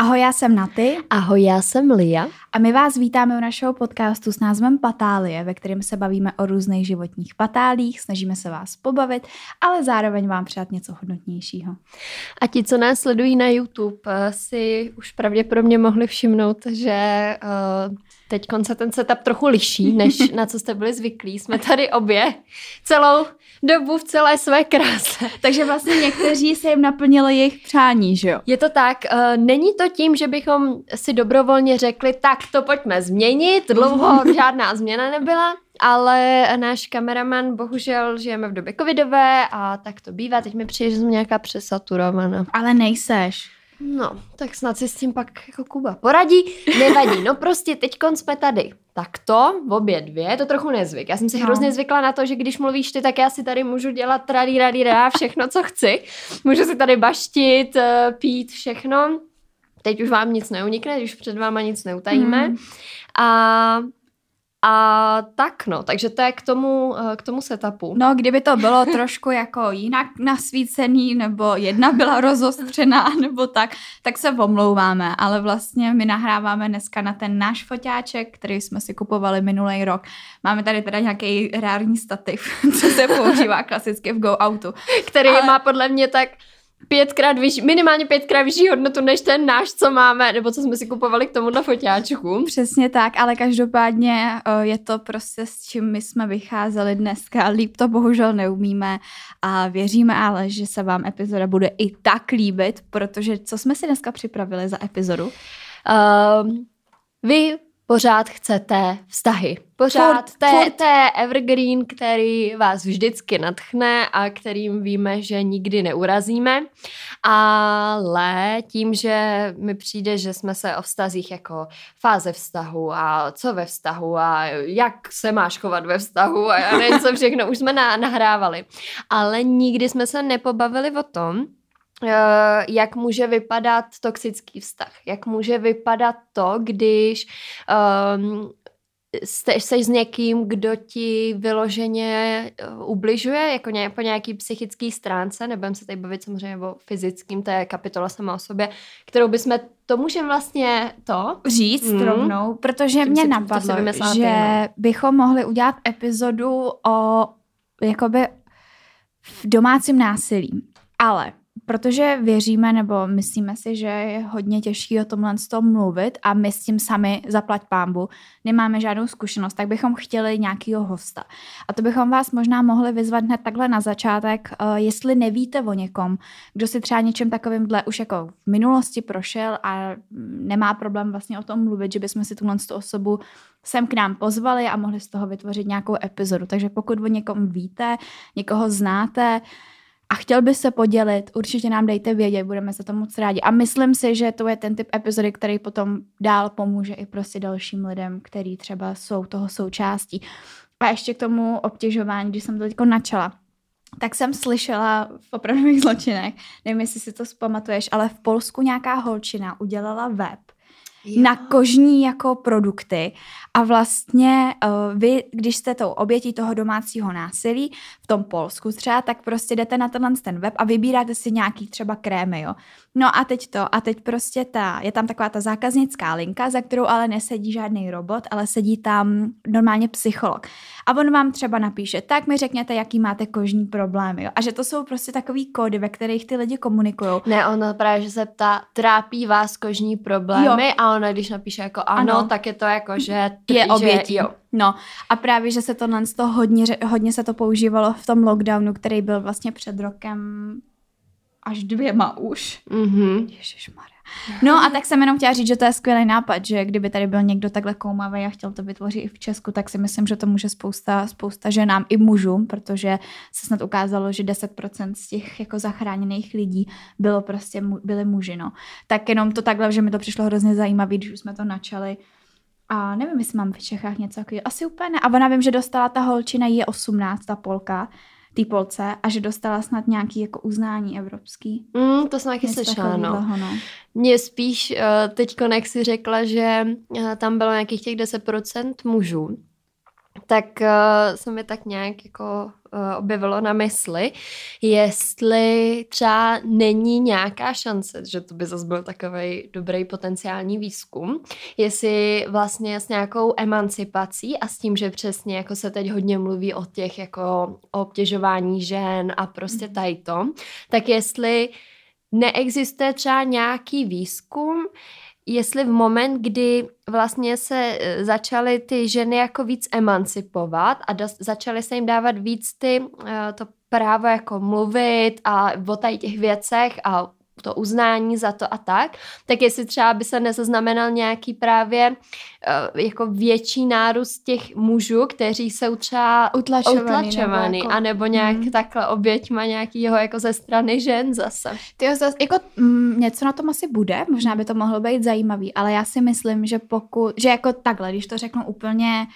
Ahoj, já jsem Naty. Ahoj, já jsem Lia. A my vás vítáme u našeho podcastu s názvem Patálie, ve kterém se bavíme o různých životních patálích, snažíme se vás pobavit, ale zároveň vám přát něco hodnotnějšího. A ti, co nás sledují na YouTube, eh, si už pravděpodobně mohli všimnout, že uh, teď se ten setup trochu liší, než na co jste byli zvyklí. Jsme tady obě celou dobu v celé své kráse. Takže vlastně někteří se jim naplnilo jejich přání, že jo? Je to tak. Uh, není to tím, že bychom si dobrovolně řekli, tak to pojďme změnit. Dlouho žádná změna nebyla. Ale náš kameraman, bohužel žijeme v době covidové a tak to bývá. Teď mi přijde, že jsem nějaká přesaturovaná. Ale nejseš. No, tak snad si s tím pak jako Kuba poradí. Nevadí, no prostě teď jsme tady. Tak to, v obě dvě, to trochu nezvyk. Já jsem si no. hrozně zvykla na to, že když mluvíš ty, tak já si tady můžu dělat trady, rady, rá, všechno, co chci. Můžu si tady baštit, eh, pít, všechno. Teď už vám nic neunikne, už před váma nic neutajíme. Mm. A a tak no, takže to je k tomu, eh, k tomu setupu. No, kdyby to bylo trošku jako jinak nasvícený, nebo jedna byla rozostřená, nebo tak, tak se omlouváme, ale vlastně my nahráváme dneska na ten náš foťáček, který jsme si kupovali minulý rok. Máme tady teda nějaký rární stativ, co se používá klasicky v Go Autu. Který ale... má podle mě tak pětkrát vyšší, minimálně pětkrát vyšší hodnotu než ten náš, co máme, nebo co jsme si kupovali k tomu na foťáčku. Přesně tak, ale každopádně je to prostě s čím my jsme vycházeli dneska. Líp to bohužel neumíme a věříme ale, že se vám epizoda bude i tak líbit, protože co jsme si dneska připravili za epizodu? Uh, vy pořád chcete vztahy. Pořád furt, té, furt. té evergreen, který vás vždycky natchne a kterým víme, že nikdy neurazíme. Ale tím, že mi přijde, že jsme se o vztazích jako fáze vztahu a co ve vztahu a jak se máš chovat ve vztahu a já nevím co všechno, už jsme nahrávali. Ale nikdy jsme se nepobavili o tom, jak může vypadat toxický vztah, jak může vypadat to, když um, jste, jsi s někým, kdo ti vyloženě uh, ubližuje, jako ně, po nějaký psychický stránce, nebudem se tady bavit samozřejmě o fyzickým, to je kapitola sama o sobě, kterou bychom, to můžeme vlastně to říct mm. rovnou, protože mě si, napadlo, že no. bychom mohli udělat epizodu o jakoby v domácím násilí. Ale protože věříme nebo myslíme si, že je hodně těžké o tomhle z toho mluvit a my s tím sami zaplať pámbu nemáme žádnou zkušenost, tak bychom chtěli nějakého hosta. A to bychom vás možná mohli vyzvat hned takhle na začátek, uh, jestli nevíte o někom, kdo si třeba něčem takovýmhle už jako v minulosti prošel a nemá problém vlastně o tom mluvit, že bychom si tuhle osobu sem k nám pozvali a mohli z toho vytvořit nějakou epizodu. Takže pokud o někom víte, někoho znáte, a chtěl by se podělit, určitě nám dejte vědět, budeme se to moc rádi. A myslím si, že to je ten typ epizody, který potom dál pomůže i prostě dalším lidem, který třeba jsou toho součástí. A ještě k tomu obtěžování, když jsem to teď načala, tak jsem slyšela v opravdových zločinech, nevím, jestli si to zpamatuješ, ale v Polsku nějaká holčina udělala web, jo. na kožní jako produkty a vlastně uh, vy, když jste tou obětí toho domácího násilí v tom Polsku třeba, tak prostě jdete na tenhle ten web a vybíráte si nějaký třeba krémy, jo. No a teď to, a teď prostě ta, je tam taková ta zákaznická linka, za kterou ale nesedí žádný robot, ale sedí tam normálně psycholog. A on vám třeba napíše, tak mi řekněte, jaký máte kožní problémy, jo. A že to jsou prostě takový kódy, ve kterých ty lidi komunikují. Ne, ona právě, že se ptá, trápí vás kožní problémy jo. a ona když napíše jako ano, ano. tak je to jako, že je obětí. Že, jo. No a právě, že se to z toho hodně, hodně se to používalo v tom lockdownu, který byl vlastně před rokem až dvěma už. Mm-hmm. Ježišmarja. No a tak jsem jenom chtěla říct, že to je skvělý nápad, že kdyby tady byl někdo takhle koumavý a chtěl to vytvořit i v Česku, tak si myslím, že to může spousta, spousta ženám i mužům, protože se snad ukázalo, že 10% z těch jako zachráněných lidí bylo prostě, byly muži, no. Tak jenom to takhle, že mi to přišlo hrozně zajímavé, když už jsme to načali. A nevím, jestli mám v Čechách něco takového. Asi úplně ne. A ona vím, že dostala ta holčina, je 18, ta Polka, té Polce a že dostala snad nějaký jako uznání evropský. Mm, to jsem taky slyšela, no. no. Mně spíš uh, teď jak si řekla, že uh, tam bylo nějakých těch 10% mužů, tak uh, se mi tak nějak jako uh, objevilo na mysli, jestli třeba není nějaká šance, že to by zase byl takový dobrý potenciální výzkum, jestli vlastně s nějakou emancipací a s tím, že přesně jako se teď hodně mluví o těch jako o obtěžování žen a prostě mhm. tady to, tak jestli neexistuje třeba nějaký výzkum, jestli v moment, kdy vlastně se e, začaly ty ženy jako víc emancipovat a dos- začaly se jim dávat víc ty, e, to právo jako mluvit a o tady těch věcech a to uznání za to a tak, tak jestli třeba by se nezaznamenal nějaký právě uh, jako větší nárůst těch mužů, kteří jsou třeba utlačovaný, utlačovaný nebo jako, anebo nějak hmm. takhle oběťma nějakýho jako ze strany žen zase. Ty zase, jako m, mm, něco na tom asi bude, možná by to mohlo být zajímavý, ale já si myslím, že pokud, že jako takhle, když to řeknu úplně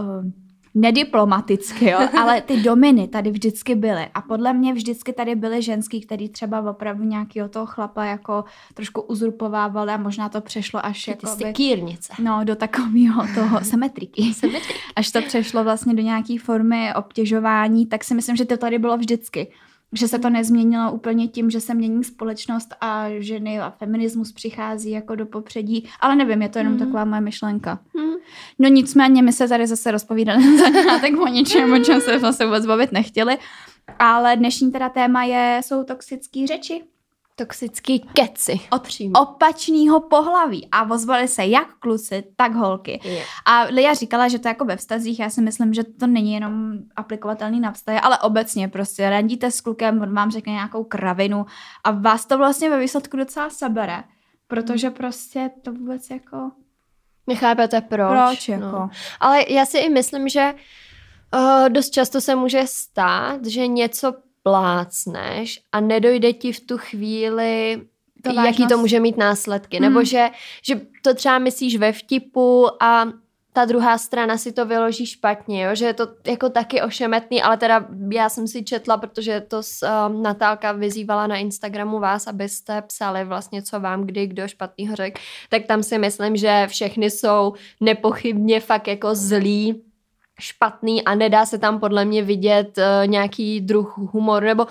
uh, nediplomaticky, jo, ale ty dominy tady vždycky byly. A podle mě vždycky tady byly ženský, který třeba opravdu nějakého toho chlapa jako trošku uzurpovávali a možná to přešlo až jako kýrnice. No, do takového toho symetriky. Až to přešlo vlastně do nějaké formy obtěžování, tak si myslím, že to tady bylo vždycky že se to nezměnilo úplně tím, že se mění společnost a ženy a feminismus přichází jako do popředí, ale nevím, je to jenom mm. taková moje myšlenka. Mm. No nicméně my se tady zase rozpovídali na začátek o něčem, o čem se vlastně vůbec bavit nechtěli, ale dnešní teda téma je, jsou toxické řeči. Toxický keci. Od přímo. opačného pohlaví. A ozvali se jak kluci, tak holky. Je. A Lia říkala, že to jako ve vztazích, já si myslím, že to není jenom aplikovatelný na vztahy, ale obecně prostě randíte s klukem, on vám řekne nějakou kravinu a vás to vlastně ve výsledku docela sebere. Protože prostě to vůbec jako... Nechápete proč. Proč jako. No. Ale já si i myslím, že uh, dost často se může stát, že něco plácneš a nedojde ti v tu chvíli, to jaký to může mít následky. Hmm. Nebo že, že to třeba myslíš ve vtipu a ta druhá strana si to vyloží špatně, jo? že je to jako taky ošemetný, ale teda já jsem si četla, protože to s, um, Natálka vyzývala na Instagramu vás, abyste psali vlastně, co vám kdy kdo špatného řekl, tak tam si myslím, že všechny jsou nepochybně fakt jako zlí špatný a nedá se tam podle mě vidět uh, nějaký druh humoru, nebo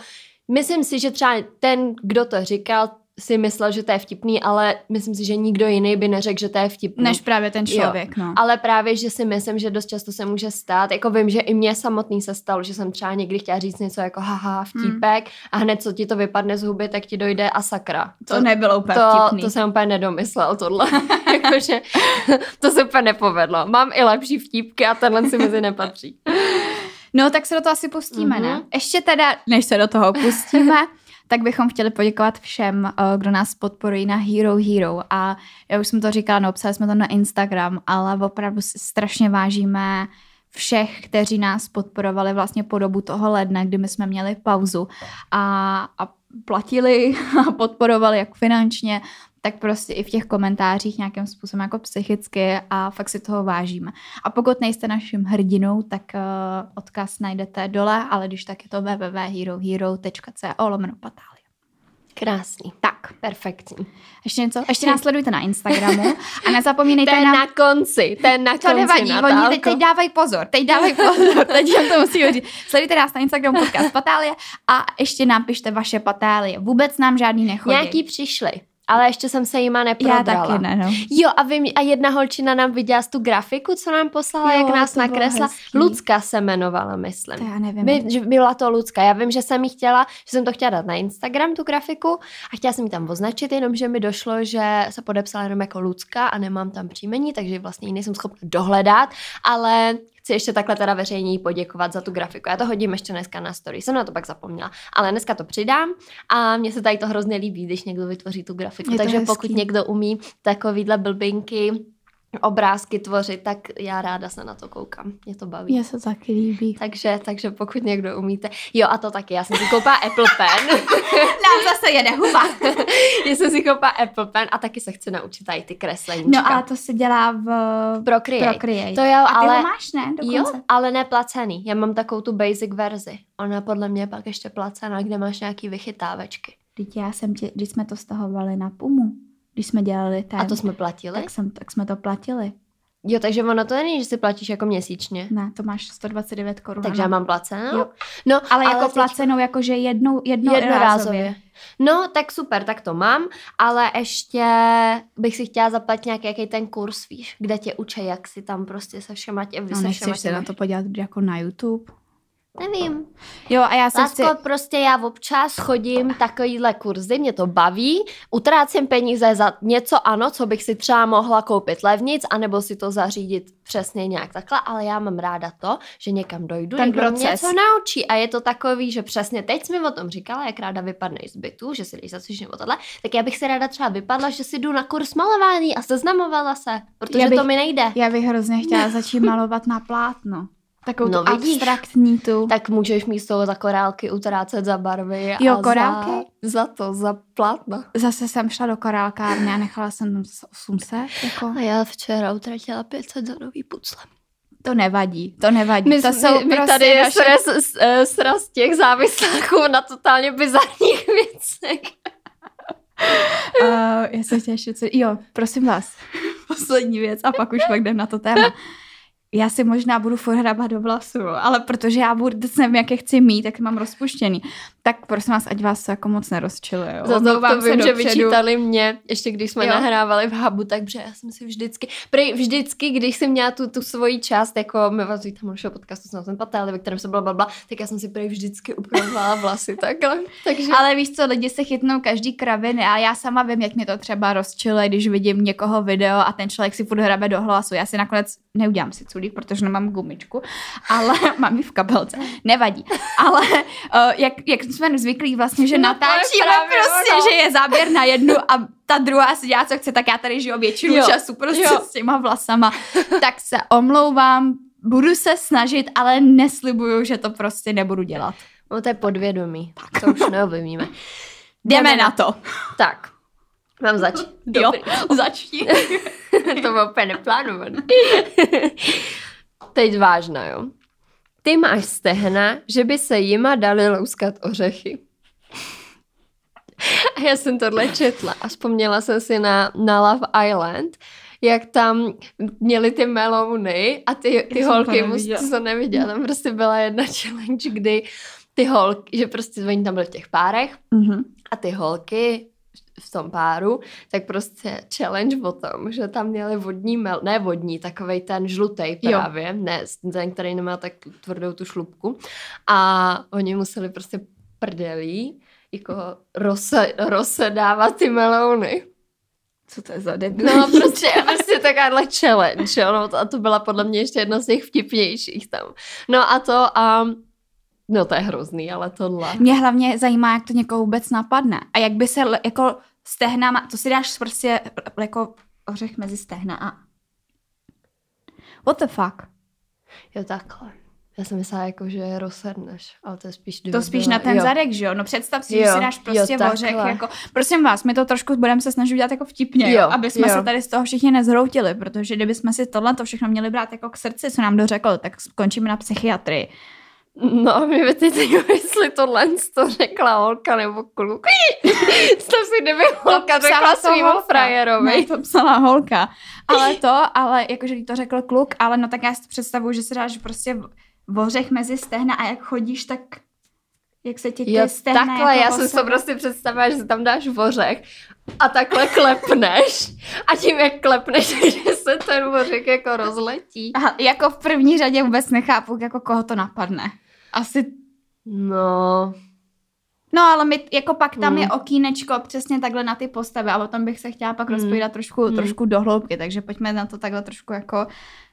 myslím si, že třeba ten, kdo to říkal, si myslel, že to je vtipný, ale myslím si, že nikdo jiný by neřekl, že to je vtipný. Než právě ten člověk, jo. no. Ale právě, že si myslím, že dost často se může stát, jako vím, že i mně samotný se stalo, že jsem třeba někdy chtěla říct něco jako haha, vtípek hmm. a hned co ti to vypadne z huby, tak ti dojde a sakra. To, to nebylo úplně to, vtipný. To jsem úplně nedomyslel tohle. Jakože to se úplně nepovedlo. Mám i lepší vtípky a tenhle si mezi nepatří. No, tak se do toho asi pustíme, mm-hmm. ne? Mhm. Ještě teda, než se do toho pustíme, tak bychom chtěli poděkovat všem, eh, kdo nás podporují na Hero Hero. A já už jsem to říkala, no, psali jsme to na Instagram, ale opravdu si strašně vážíme všech, kteří nás podporovali vlastně po dobu toho ledna, kdy my jsme měli pauzu a, a platili a podporovali jak finančně, tak prostě i v těch komentářích nějakým způsobem jako psychicky a fakt si toho vážíme. A pokud nejste naším hrdinou, tak uh, odkaz najdete dole, ale když tak je to www.herohero.co lomeno patálie. Krásný. Tak. Perfektní. Ještě něco? Ještě nás sledujte na Instagramu a nezapomínejte ten na... na konci, ten na konci, To nevadí, oni teď, teď dávají pozor, teď dávají pozor, teď to musí říct. Sledujte nás na Instagramu podcast Patálie a ještě nám pište vaše patálie. Vůbec nám žádný nechodí. Nějaký přišli ale ještě jsem se jima neprobrala. Já taky ne, no. Jo, a, vím, a jedna holčina nám viděla tu grafiku, co nám poslala, jo, jak nás nakresla. Lucka se jmenovala, myslím. To já nevím. By, že byla to Lucka. Já vím, že jsem jí chtěla, že jsem to chtěla dát na Instagram, tu grafiku, a chtěla jsem ji tam označit, jenomže mi došlo, že se podepsala jenom jako Lucka a nemám tam příjmení, takže vlastně ji nejsem schopna dohledat, ale chci ještě takhle teda veřejně poděkovat za tu grafiku. Já to hodím ještě dneska na story, jsem na to pak zapomněla. Ale dneska to přidám a mně se tady to hrozně líbí, když někdo vytvoří tu grafiku. Takže hezký. pokud někdo umí takovýhle blbinky obrázky tvořit, tak já ráda se na to koukám. Mě to baví. Mně se taky líbí. Takže, takže pokud někdo umíte. Jo a to taky, já jsem si koupila Apple Pen. Nám zase jede huba. já jsem si koupila Apple Pen a taky se chci naučit tady ty kreslení. No a to se dělá v Procreate. Procreate. To jo, a ty ale... ho máš, ne? Dokonce. Jo, ale ne placený. Já mám takovou tu basic verzi. Ona podle mě pak ještě placená, kde máš nějaký vychytávečky. Teď já jsem tě, když jsme to stahovali na Pumu, když jsme dělali ten. A to jsme platili? Tak, jsem, tak jsme to platili. Jo, takže ono to není, že si platíš jako měsíčně. Ne, to máš 129 korun. Takže já mám placenou? Jo. No, ale, ale jako teď... placenou, jakože jednou, jednou jednorázově. No, tak super, tak to mám, ale ještě bych si chtěla zaplatit nějaký jaký ten kurz, víš, kde tě učí, jak si tam prostě se všema tě, no, se všema se na to podívat jako na YouTube? Nevím. Jo, a já se Lásko, chci... prostě já občas chodím takovýhle kurzy, mě to baví, utrácím peníze za něco, ano, co bych si třeba mohla koupit levnic, anebo si to zařídit přesně nějak takhle, ale já mám ráda to, že někam dojdu, Ten někdo mě něco naučí a je to takový, že přesně teď jsi mi o tom říkala, jak ráda vypadneš z bytu, že si jdeš zacvičit nebo tohle, tak já bych si ráda třeba vypadla, že si jdu na kurz malování a seznamovala se, protože bych, to mi nejde. Já bych hrozně chtěla začít malovat na plátno. Takovou no, tu abstraktní tu. Tak můžeš místo za korálky utrácet za barvy jo, a korálky? Za, za to, za plátno. Zase jsem šla do korálkárny a nechala jsem tam 800. Jako. A já včera utratila 500 za nový pucle. To nevadí, to nevadí. My, to jsou my, prostě tady naše... sraz, eh, sraz těch závisláků na totálně bizarních věcech. uh, já jsem chtěla ještě... Jo, prosím vás. Poslední věc a pak už pak jdem na to téma já si možná budu furt hrabat do vlasu, ale protože já vůbec nevím, jak je chci mít, tak mám rozpuštěný. Tak prosím vás, ať vás to jako moc nerozčiluje. Za to, to vím, že vyčítali mě, ještě když jsme jo. nahrávali v hubu, takže já jsem si vždycky, prý vždycky, když jsem měla tu, tu svoji část, jako my vás tam našeho podcastu jsem ten patel, ve kterém se byla blabla, tak já jsem si prý vždycky upravovala vlasy takhle. Takže... Ale víš co, lidi se chytnou každý kraviny a já sama vím, jak mě to třeba rozčiluje, když vidím někoho video a ten člověk si furt hrabe do hlasu. Já si nakonec neudělám si culík, protože nemám gumičku, ale mám ji v kabelce. Nevadí. Ale uh, jak, jak jsme zvyklí vlastně, že no, natáčíme prostě, ono. že je záběr na jednu a ta druhá si dělá, co chce, tak já tady žiju většinu jo. času prostě jo. s těma vlasama. tak se omlouvám, budu se snažit, ale neslibuju, že to prostě nebudu dělat. No to je podvědomí, tak. to už neovlivníme. Jdeme, Jdeme na to. Tak, mám začít. Jo, začni. to bylo úplně neplánované. Teď vážná, jo. Ty máš stehna, že by se jima dali louskat ořechy. A já jsem tohle četla a vzpomněla jsem si na, na Love Island, jak tam měli ty melouny a ty, ty holky, to jsem neviděla, tam prostě byla jedna challenge, kdy ty holky, že prostě oni tam byli v těch párech mm-hmm. a ty holky v tom páru, tak prostě challenge o tom, že tam měli vodní mel, ne vodní, takovej ten žlutý právě, jo. ne ten, který nemá tak tvrdou tu šlubku a oni museli prostě prdelí jako rose, rosedávat ty melouny. Co to je za debil? No prostě, prostě takováhle challenge, jo, no, a to byla podle mě ještě jedna z těch vtipnějších tam. No a to a um, No to je hrozný, ale tohle. Mě hlavně zajímá, jak to někoho vůbec napadne. A jak by se jako stehna, to si dáš prostě jako ořech mezi stehna a... What the fuck? Jo, takhle. Já jsem myslela, jako, že rozsedneš, ale to je spíš... To spíš na ten jo. zadek, že jo? No představ si, jo. že si dáš prostě jo, ořech, jako... Prosím vás, my to trošku budeme se snažit dělat jako vtipně, jo, jo aby jsme jo. se tady z toho všichni nezhroutili, protože kdyby jsme si tohle to všechno měli brát jako k srdci, co nám dořekl, tak skončíme na psychiatrii. No a mi teď jestli tohle to řekla holka nebo kluk. to si kdyby holka to řekla svýmu frajerovi. Ne, to psala holka. Ale to, ale jakože to řekl kluk, ale no tak já si představuju, že se dáš prostě vořech mezi stehna a jak chodíš, tak jak se ti ty jo, stehna takhle, jako já jsem si prostě představila, že tam dáš vořech a takhle klepneš a tím, jak klepneš, že se ten vořek jako rozletí. Aha, jako v první řadě vůbec nechápu, jako koho to napadne. Asi... No... No, ale my, jako pak tam hmm. je okýnečko přesně takhle na ty postavy a o tom bych se chtěla pak hmm. rozpovídat trošku, hmm. trošku do hloubky, takže pojďme na to takhle trošku jako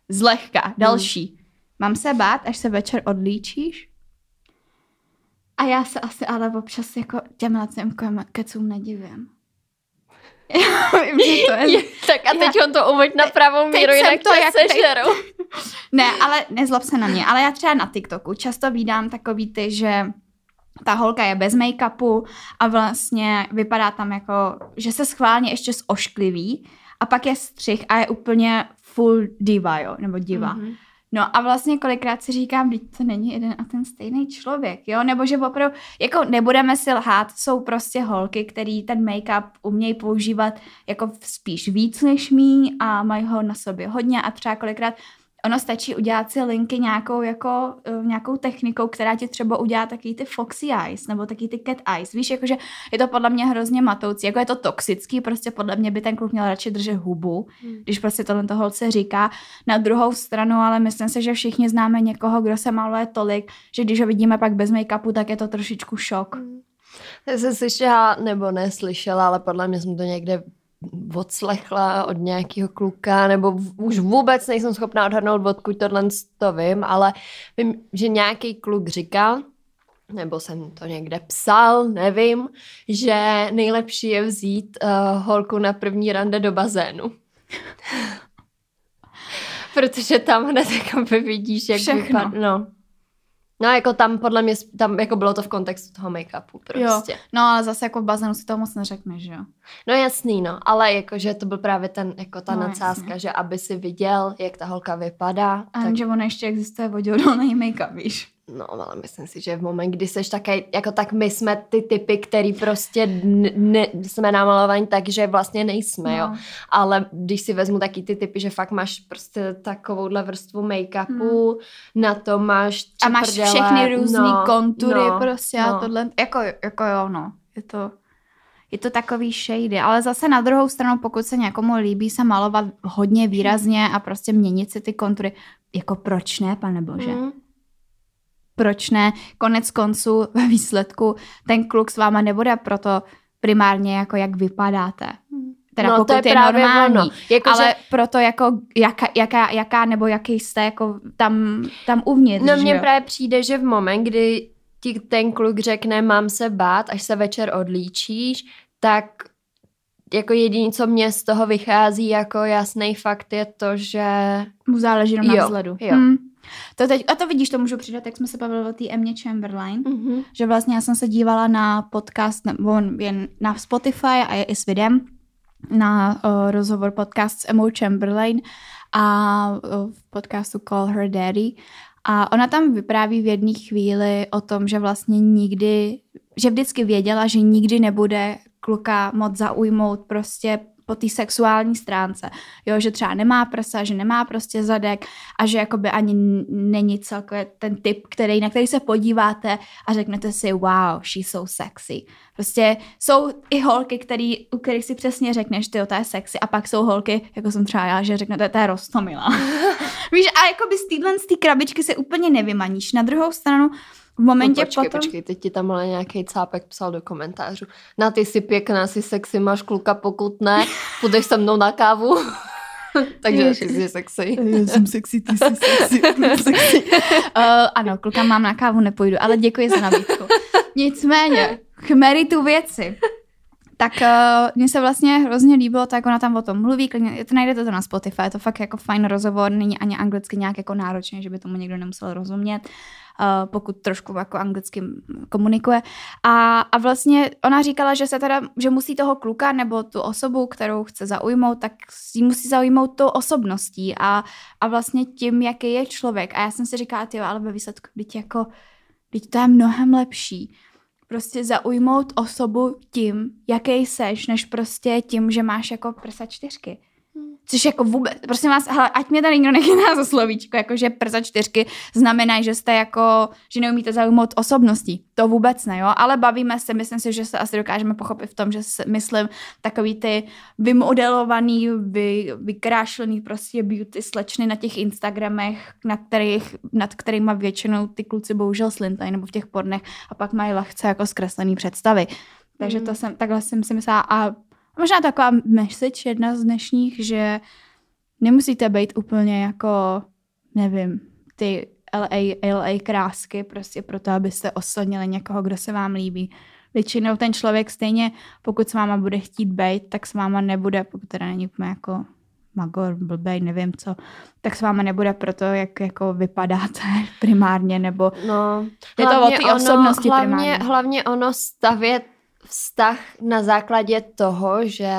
zlehka. Další. Hmm. Mám se bát, až se večer odlíčíš? A já se asi ale občas jako těmhle těm kecům nedivím. Vím, že to je... tak a teď já, on to uveď na pravou míru, jinak to jak sežerou. ne, ale nezlob se na mě. Ale já třeba na TikToku často vídám takový ty, že ta holka je bez make-upu a vlastně vypadá tam jako, že se schválně ještě zoškliví a pak je střih a je úplně full diva, jo, nebo diva. Mm-hmm. No a vlastně kolikrát si říkám, že to není jeden a ten stejný člověk, jo? Nebo že opravdu, jako nebudeme si lhát, jsou prostě holky, který ten make-up umějí používat jako spíš víc než mý a mají ho na sobě hodně a třeba kolikrát ono stačí udělat si linky nějakou, jako, uh, nějakou technikou, která ti třeba udělá taky ty foxy eyes nebo taky ty cat eyes. Víš, jakože je to podle mě hrozně matoucí. Jako je to toxický, prostě podle mě by ten kluk měl radši držet hubu, hmm. když prostě tohle toho holce říká. Na druhou stranu, ale myslím si, že všichni známe někoho, kdo se maluje tolik, že když ho vidíme pak bez make-upu, tak je to trošičku šok. Hmm. Já jsem slyšela, nebo neslyšela, ale podle mě jsem to někde odslechla od nějakého kluka, nebo už vůbec nejsem schopná odhadnout, odkud tohle to vím, ale vím, že nějaký kluk říkal, nebo jsem to někde psal, nevím, že nejlepší je vzít uh, holku na první rande do bazénu. Protože tam hned jako vidíš, jak Všechno. vypadá. No. No jako tam podle mě, tam jako bylo to v kontextu toho make-upu prostě. Jo. No ale zase jako v bazénu si to moc neřekneš, že jo? No jasný, no, ale jakože to byl právě ten, jako ta no, nadsázka, jasně. že aby si viděl, jak ta holka vypadá. A tak... že ona ještě existuje voděodolný make-up, víš? No, ale myslím si, že v moment, kdy seš také, jako tak my jsme ty typy, který prostě ne, jsme namalovaní tak, že vlastně nejsme, no. jo. Ale když si vezmu taky ty typy, že fakt máš prostě takovouhle vrstvu make-upu, hmm. na to máš A máš všechny různé no, kontury no, prostě no. a tohle, jako, jako jo, no. Je to, je to takový shady, ale zase na druhou stranu, pokud se někomu líbí se malovat hodně výrazně a prostě měnit si ty kontury, jako proč ne, pane bože? Hmm proč ne, konec konců ve výsledku ten kluk s váma nebude proto primárně jako jak vypadáte. Teda no, pokud to je, je normální, ono. Jako, ale že... proto jako jaká, jaká, jaká nebo jaký jste jako tam, tam uvnitř. No mně právě přijde, že v moment, kdy ti ten kluk řekne mám se bát, až se večer odlíčíš, tak jako jediné, co mě z toho vychází jako jasný fakt je to, že... Mu záleží na vzhledu. Jo. Hmm. To teď, a to vidíš, to můžu přidat, jak jsme se bavili o té Emě Chamberlain, mm-hmm. že vlastně já jsem se dívala na podcast, nebo je na Spotify a je i s videem, na uh, rozhovor podcast s Emou Chamberlain a uh, v podcastu Call Her Daddy. A ona tam vypráví v jedné chvíli o tom, že vlastně nikdy, že vždycky věděla, že nikdy nebude kluka moc zaujmout prostě po té sexuální stránce. Jo, že třeba nemá prsa, že nemá prostě zadek a že jakoby ani není celkově ten typ, který, na který se podíváte a řeknete si wow, she's so sexy. Prostě jsou i holky, který, u kterých si přesně řekneš, ty to je sexy a pak jsou holky, jako jsem třeba já, že řeknete, to je rostomila. Víš, a jakoby z téhle z té krabičky se úplně nevymaníš. Na druhou stranu, v momentě no počkej, potom... počkej, teď ti tam ale nějaký cápek psal do komentářů. Na ty si pěkná, si sexy, máš kluka, pokud ne, půjdeš se mnou na kávu. Takže ty jsi sexy. Já jsem sexy, ty jsi sexy. sexy. uh, ano, kluka mám na kávu, nepůjdu, ale děkuji za nabídku. Nicméně, k meritu věci. Tak uh, mně se vlastně hrozně líbilo, tak ona tam o tom mluví, klidně, to najdete to na Spotify, je to fakt jako fajn rozhovor, není ani anglicky nějak jako náročný, že by tomu někdo nemusel rozumět. Uh, pokud trošku jako anglicky komunikuje. A, a vlastně ona říkala, že se teda, že musí toho kluka nebo tu osobu, kterou chce zaujmout, tak si musí zaujmout tou osobností a, a vlastně tím, jaký je člověk. A já jsem si říkala, ty ale ve výsledku, teď jako, teď to je mnohem lepší prostě zaujmout osobu tím, jaký seš, než prostě tím, že máš jako prsa čtyřky. Což jako vůbec, prosím vás, hele, ať mě tady nikdo nechytá za slovíčko, jako že prsa čtyřky znamenají, že jste jako, že neumíte zaujmout osobností. To vůbec ne, jo, ale bavíme se, myslím si, že se asi dokážeme pochopit v tom, že si, myslím takový ty vymodelovaný, vy, vykrášlený prostě beauty slečny na těch Instagramech, na kterých, nad kterýma většinou ty kluci bohužel slintají, nebo v těch pornech a pak mají lehce jako zkreslený představy. Takže to mm. jsem, takhle jsem si myslela a možná taková message jedna z dnešních, že nemusíte být úplně jako, nevím, ty LA, LA krásky prostě proto, abyste oslednili někoho, kdo se vám líbí. Většinou ten člověk stejně, pokud s váma bude chtít být, tak s váma nebude, pokud teda není úplně jako magor, blbej, nevím co, tak s váma nebude proto, jak jako vypadáte primárně, nebo no, je to o té osobnosti hlavně, primárně. Hlavně ono stavět vztah na základě toho, že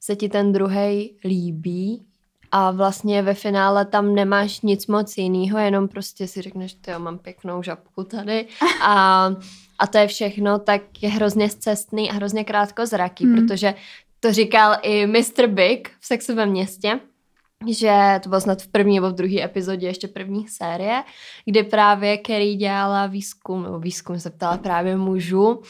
se ti ten druhý líbí a vlastně ve finále tam nemáš nic moc jiného, jenom prostě si řekneš, ty jo, mám pěknou žabku tady a, a to je všechno, tak je hrozně zcestný a hrozně krátkozraký, hmm. protože to říkal i Mr. Big v Sexu ve městě, že to bylo snad v první nebo v druhé epizodě ještě první série, kdy právě Kerry dělala výzkum, nebo výzkum se ptala právě mužů uh,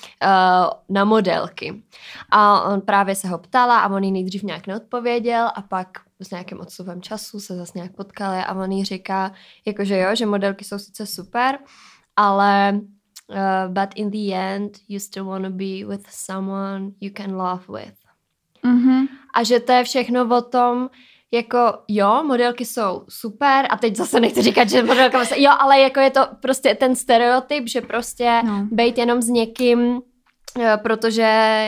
na modelky. A on právě se ho ptala a on jí nejdřív nějak neodpověděl a pak s nějakým odstupem času se zase nějak potkali a on jí říká, jakože jo, že modelky jsou sice super, ale uh, but in the end you still want to be with someone you can love with. Mm-hmm. A že to je všechno o tom, jako jo, modelky jsou super a teď zase nechci říkat, že modelka se, jo, ale jako je to prostě ten stereotyp, že prostě no. být jenom s někým, eh, protože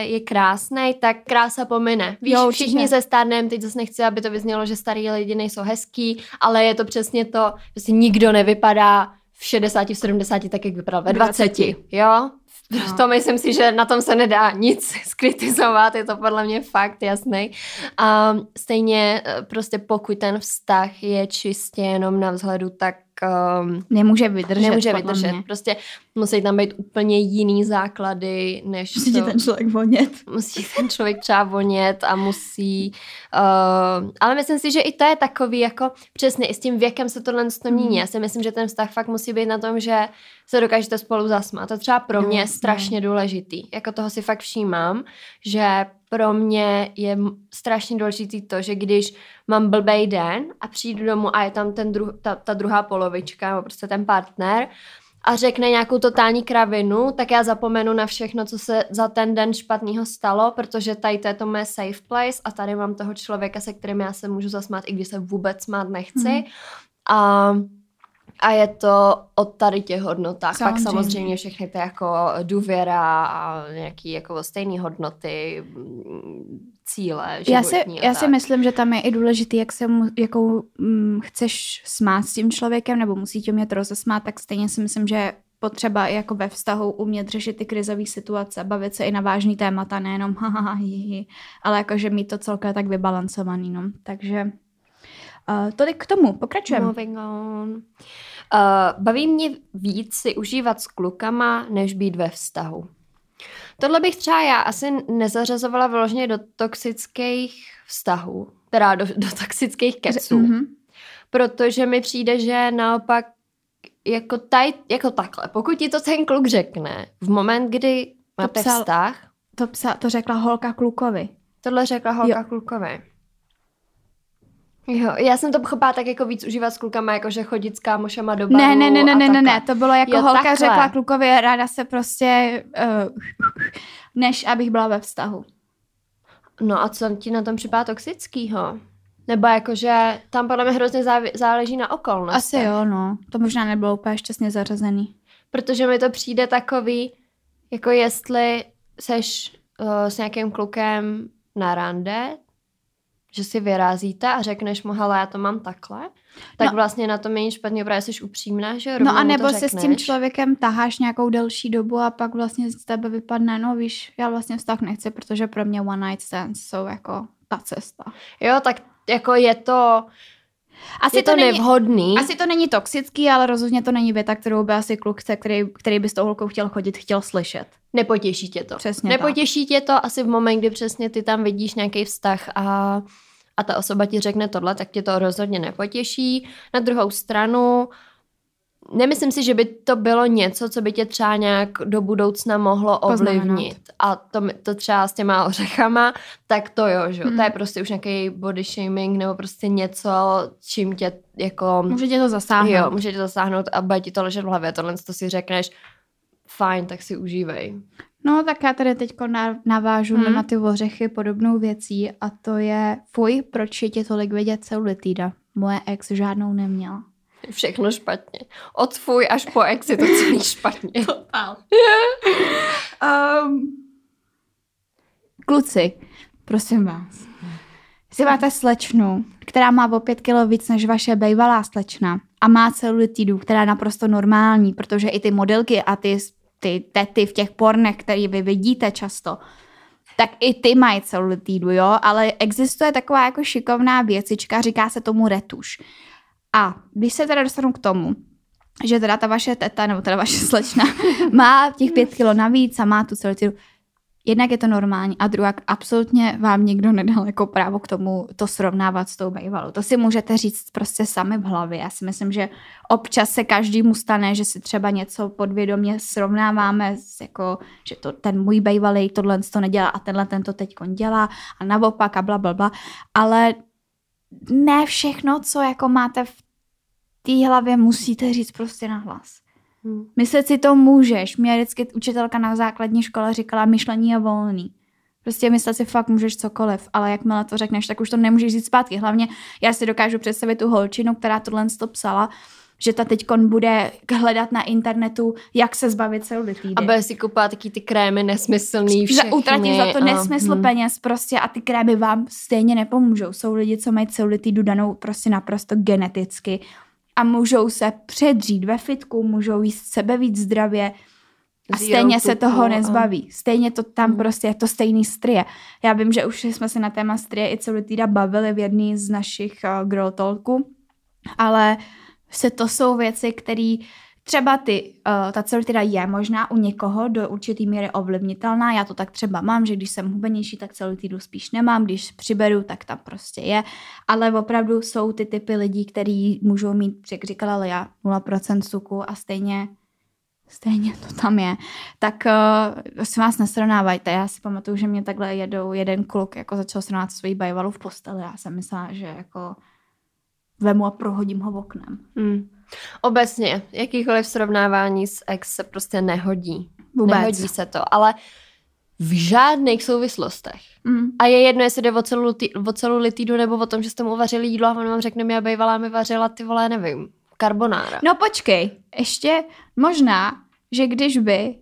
je krásný, tak krása pomine. Víš, jo, všichni se stárnem, teď zase nechci, aby to vyznělo, že starý lidi nejsou hezký, ale je to přesně to, že si nikdo nevypadá v 60, v 70, tak jak vypadal ve 20, 20. jo? No. To myslím si, že na tom se nedá nic skritizovat, je to podle mě fakt jasný. A stejně eh, prostě pokud ten vztah je čistě jenom na vzhledu, tak um, nemůže vydržet. Nemůže vydržet. Mě. Prostě musí tam být úplně jiný základy, než Musí to, ten člověk vonět. Musí ten člověk třeba vonět a musí... Uh, ale myslím si, že i to je takový, jako přesně i s tím věkem se tohle to mění. Mm. Já si myslím, že ten vztah fakt musí být na tom, že se dokážete spolu zasmát. To třeba pro mě je strašně důležitý. Jako toho si fakt všímám, že pro mě je strašně důležitý to, že když mám blbej den a přijdu domů a je tam ten dru- ta, ta druhá polovička, nebo prostě ten partner, a řekne nějakou totální kravinu, tak já zapomenu na všechno, co se za ten den špatného stalo, protože tady to je to moje safe place a tady mám toho člověka, se kterým já se můžu zasmát, i když se vůbec smát nechci. Mm. A a je to o tady těch hodnotách. Samozřejmě. Pak samozřejmě všechny ty jako důvěra a nějaký jako stejné hodnoty, cíle, já si, já si myslím, že tam je i důležitý, jak se mu, jakou hm, chceš smát s tím člověkem, nebo musí tě umět rozesmát, tak stejně si myslím, že potřeba jako ve vztahu umět řešit ty krizové situace, bavit se i na vážný témata, nejenom haha, ale jakože mít to celkem tak vybalancovaný, no. Takže uh, tolik k tomu, pokračujeme. Moving on. Uh, baví mě víc si užívat s klukama, než být ve vztahu. Tohle bych třeba já asi nezařazovala vložně do toxických vztahů, teda do, do toxických keců. Mm-hmm. Protože mi přijde, že naopak jako, taj, jako takhle, pokud ti to ten kluk řekne, v moment, kdy máte to psal, vztah... To, psa, to řekla holka klukovi. Tohle řekla holka jo. klukovi. Jo, já jsem to pochopila tak jako víc užívat s klukama, jako že chodit s kámošama do baru Ne, ne, ne, ne, ne, ne, ne, to bylo jako jo, holka takhle. řekla klukovi, ráda se prostě, uh, než abych byla ve vztahu. No a co ti na tom připadá toxickýho? Nebo jakože tam podle mě hrozně záleží na okolnosti. Asi jo, no. To možná nebylo úplně šťastně zařazený. Protože mi to přijde takový, jako jestli seš uh, s nějakým klukem na rande, že si vyrazíte a řekneš mu, hele, já to mám takhle, tak no, vlastně na tom není špatně, protože jsi upřímná, že No a nebo se s tím člověkem taháš nějakou delší dobu a pak vlastně z tebe vypadne, no víš, já vlastně vztah nechci, protože pro mě one night stands jsou jako ta cesta. Jo, tak jako je to asi je to, to není, nevhodný. Asi to není toxický, ale rozhodně to není věta, kterou by asi kluk, který, který by s tou holkou chtěl chodit, chtěl slyšet. Nepotěší tě to. Přesně Nepotěší tak. tě to asi v moment, kdy přesně ty tam vidíš nějaký vztah a, a ta osoba ti řekne tohle, tak tě to rozhodně nepotěší. Na druhou stranu nemyslím si, že by to bylo něco, co by tě třeba nějak do budoucna mohlo ovlivnit. A to, to třeba s těma ořechama, tak to jo, že hmm. To je prostě už nějaký body shaming nebo prostě něco, čím tě jako... Může tě to zasáhnout. Jo, může tě to zasáhnout a bude ti to ležet v hlavě. Tohle to si řekneš, fajn, tak si užívej. No, tak já tady teď navážu hmm. na ty ořechy podobnou věcí a to je, fuj, proč je tě tolik vidět celulitída? Moje ex žádnou neměla. Všechno špatně. Od fuj až po ex je to celý špatně. Total. um, kluci, prosím vás. Jestli máte slečnu, která má o pět kilo víc než vaše bejvalá slečna a má celulitidu, která je naprosto normální, protože i ty modelky a ty, ty tety v těch pornech, které vy vidíte často, tak i ty mají celulitídu, jo, ale existuje taková jako šikovná věcička, říká se tomu retuš. A když se teda dostanu k tomu, že teda ta vaše teta, nebo teda vaše slečna, má těch pět kilo navíc a má tu celulitídu, jednak je to normální a druhá, absolutně vám nikdo nedal jako právo k tomu to srovnávat s tou bývalou. To si můžete říct prostě sami v hlavě. Já si myslím, že občas se každému stane, že si třeba něco podvědomě srovnáváme, s jako, že to, ten můj bývalý tohle to nedělá a tenhle ten to teď dělá a naopak a bla, bla, bla. Ale ne všechno, co jako máte v té hlavě, musíte říct prostě na hlas. Hmm. Myslet si to můžeš. Mě vždycky učitelka na základní škole říkala, myšlení je volný. Prostě myslet si fakt můžeš cokoliv, ale jakmile to řekneš, tak už to nemůžeš říct zpátky. Hlavně já si dokážu představit tu holčinu, která tohle to psala, že ta teď bude hledat na internetu, jak se zbavit celulitidy. A bude si kupovat taky ty krémy nesmyslný všechny. Utratit za to nesmysl hmm. peněz prostě a ty krémy vám stejně nepomůžou. Jsou lidi, co mají celulitidu danou prostě naprosto geneticky a můžou se předřít ve fitku, můžou jíst sebe víc zdravě a stejně se toho nezbaví. Stejně to tam hmm. prostě je to stejný strie. Já vím, že už jsme se na téma strie i celý týda bavili v jedný z našich uh, girl talků, ale se to jsou věci, které Třeba ty, uh, ta celulitida je možná u někoho do určitý míry ovlivnitelná, já to tak třeba mám, že když jsem hubenější, tak celulitidu spíš nemám, když přiberu, tak tam prostě je, ale opravdu jsou ty typy lidí, kteří můžou mít, jak říkala já, 0% suku a stejně stejně to tam je, tak uh, si vás nesrovnávajte. Já si pamatuju, že mě takhle jedou jeden kluk, jako začal srovnávat svoji bajvalu v posteli. Já jsem myslela, že jako vemu a prohodím ho oknem. Hmm. Obecně, jakýkoliv srovnávání s ex se prostě nehodí. Vůbec. Nehodí se to, ale v žádných souvislostech. Mm. A je jedno, jestli jde o, celou, o celou litídu nebo o tom, že jste mu uvařili jídlo a on vám řekne mi, a bývalá mi vařila ty vole, nevím, karbonára. No počkej, ještě možná, že když by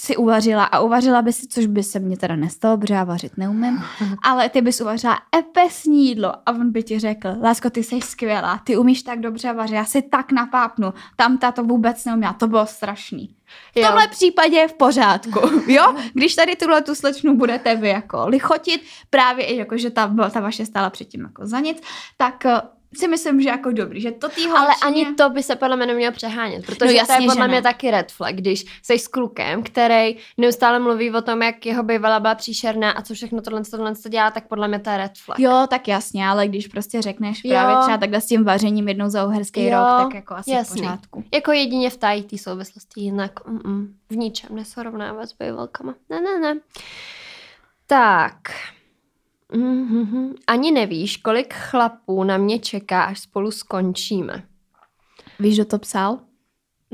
si uvařila a uvařila by si, což by se mně teda nestalo, protože já vařit neumím, ale ty bys uvařila epesní jídlo a on by ti řekl, Lásko, ty jsi skvělá, ty umíš tak dobře vařit, já si tak napápnu, tam ta to vůbec neuměla, to bylo strašný. V jo. tomhle případě je v pořádku, jo? Když tady tuhle tu slečnu budete vy jako lichotit, právě i jako, že ta, ta vaše stála předtím jako za nic, tak si myslím, že jako dobrý, že to týho Ale ani to by se podle mě nemělo přehánět, protože no jasně, to je podle mě taky red flag, když jsi s klukem, který neustále mluví o tom, jak jeho bývala byla příšerná a co všechno tohle, tohle to dělá, tak podle mě to je red flag. Jo, tak jasně, ale když prostě řekneš jo. právě třeba takhle s tím vařením jednou za uherský jo, rok, tak jako asi jasný. v pořádku. Jako jedině v té souvislosti, jinak mm, v ničem nesrovnávat s bývalkama. Ne, ne, ne. Tak, Mm-hmm. Ani nevíš, kolik chlapů na mě čeká, až spolu skončíme. Víš, kdo to psal?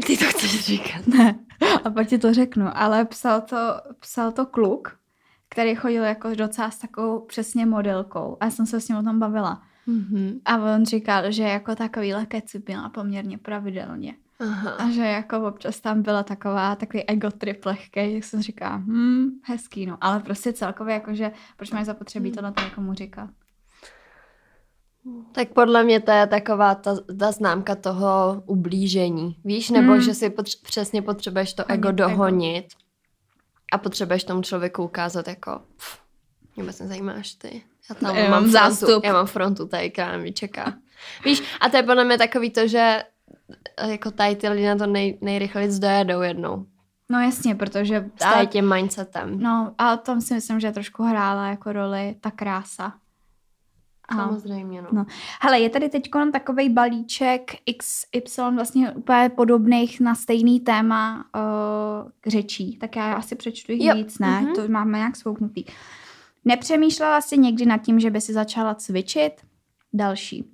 Ty to chceš říkat. Ne, a pak ti to řeknu, ale psal to, psal to kluk, který chodil jako docela s takovou přesně modelkou a já jsem se s ním o tom bavila. Mm-hmm. A on říkal, že jako takový keci měla poměrně pravidelně. Aha. A že jako občas tam byla taková, takový ego trip lehký, jak jsem říká, hm, hezký, no. Ale prostě celkově jakože, proč máš zapotřebí hmm. tohle komu říkat? Tak podle mě to je taková ta, ta známka toho ublížení. Víš, nebo hmm. že si potř- přesně potřebuješ to ego dohonit ego. a potřebuješ tomu člověku ukázat jako pff, mě vůbec nezajímáš ty. Já tam já mám, mám frontu, já mám frontu tady, která mi čeká. Víš, a to je podle mě takový to, že jako tady ty lidi na to nej, nejrychleji dojedou jednou. No jasně, protože... S tady tím mindsetem. No a tom si myslím, že trošku hrála jako roli ta krása. Samozřejmě, no. no. Hele, je tady teď takový balíček XY vlastně úplně podobných na stejný téma uh, řečí, tak já asi přečtu jich jo. víc, ne? Mm-hmm. To máme nějak svouknutý. Nepřemýšlela jsi někdy nad tím, že by si začala cvičit? Další.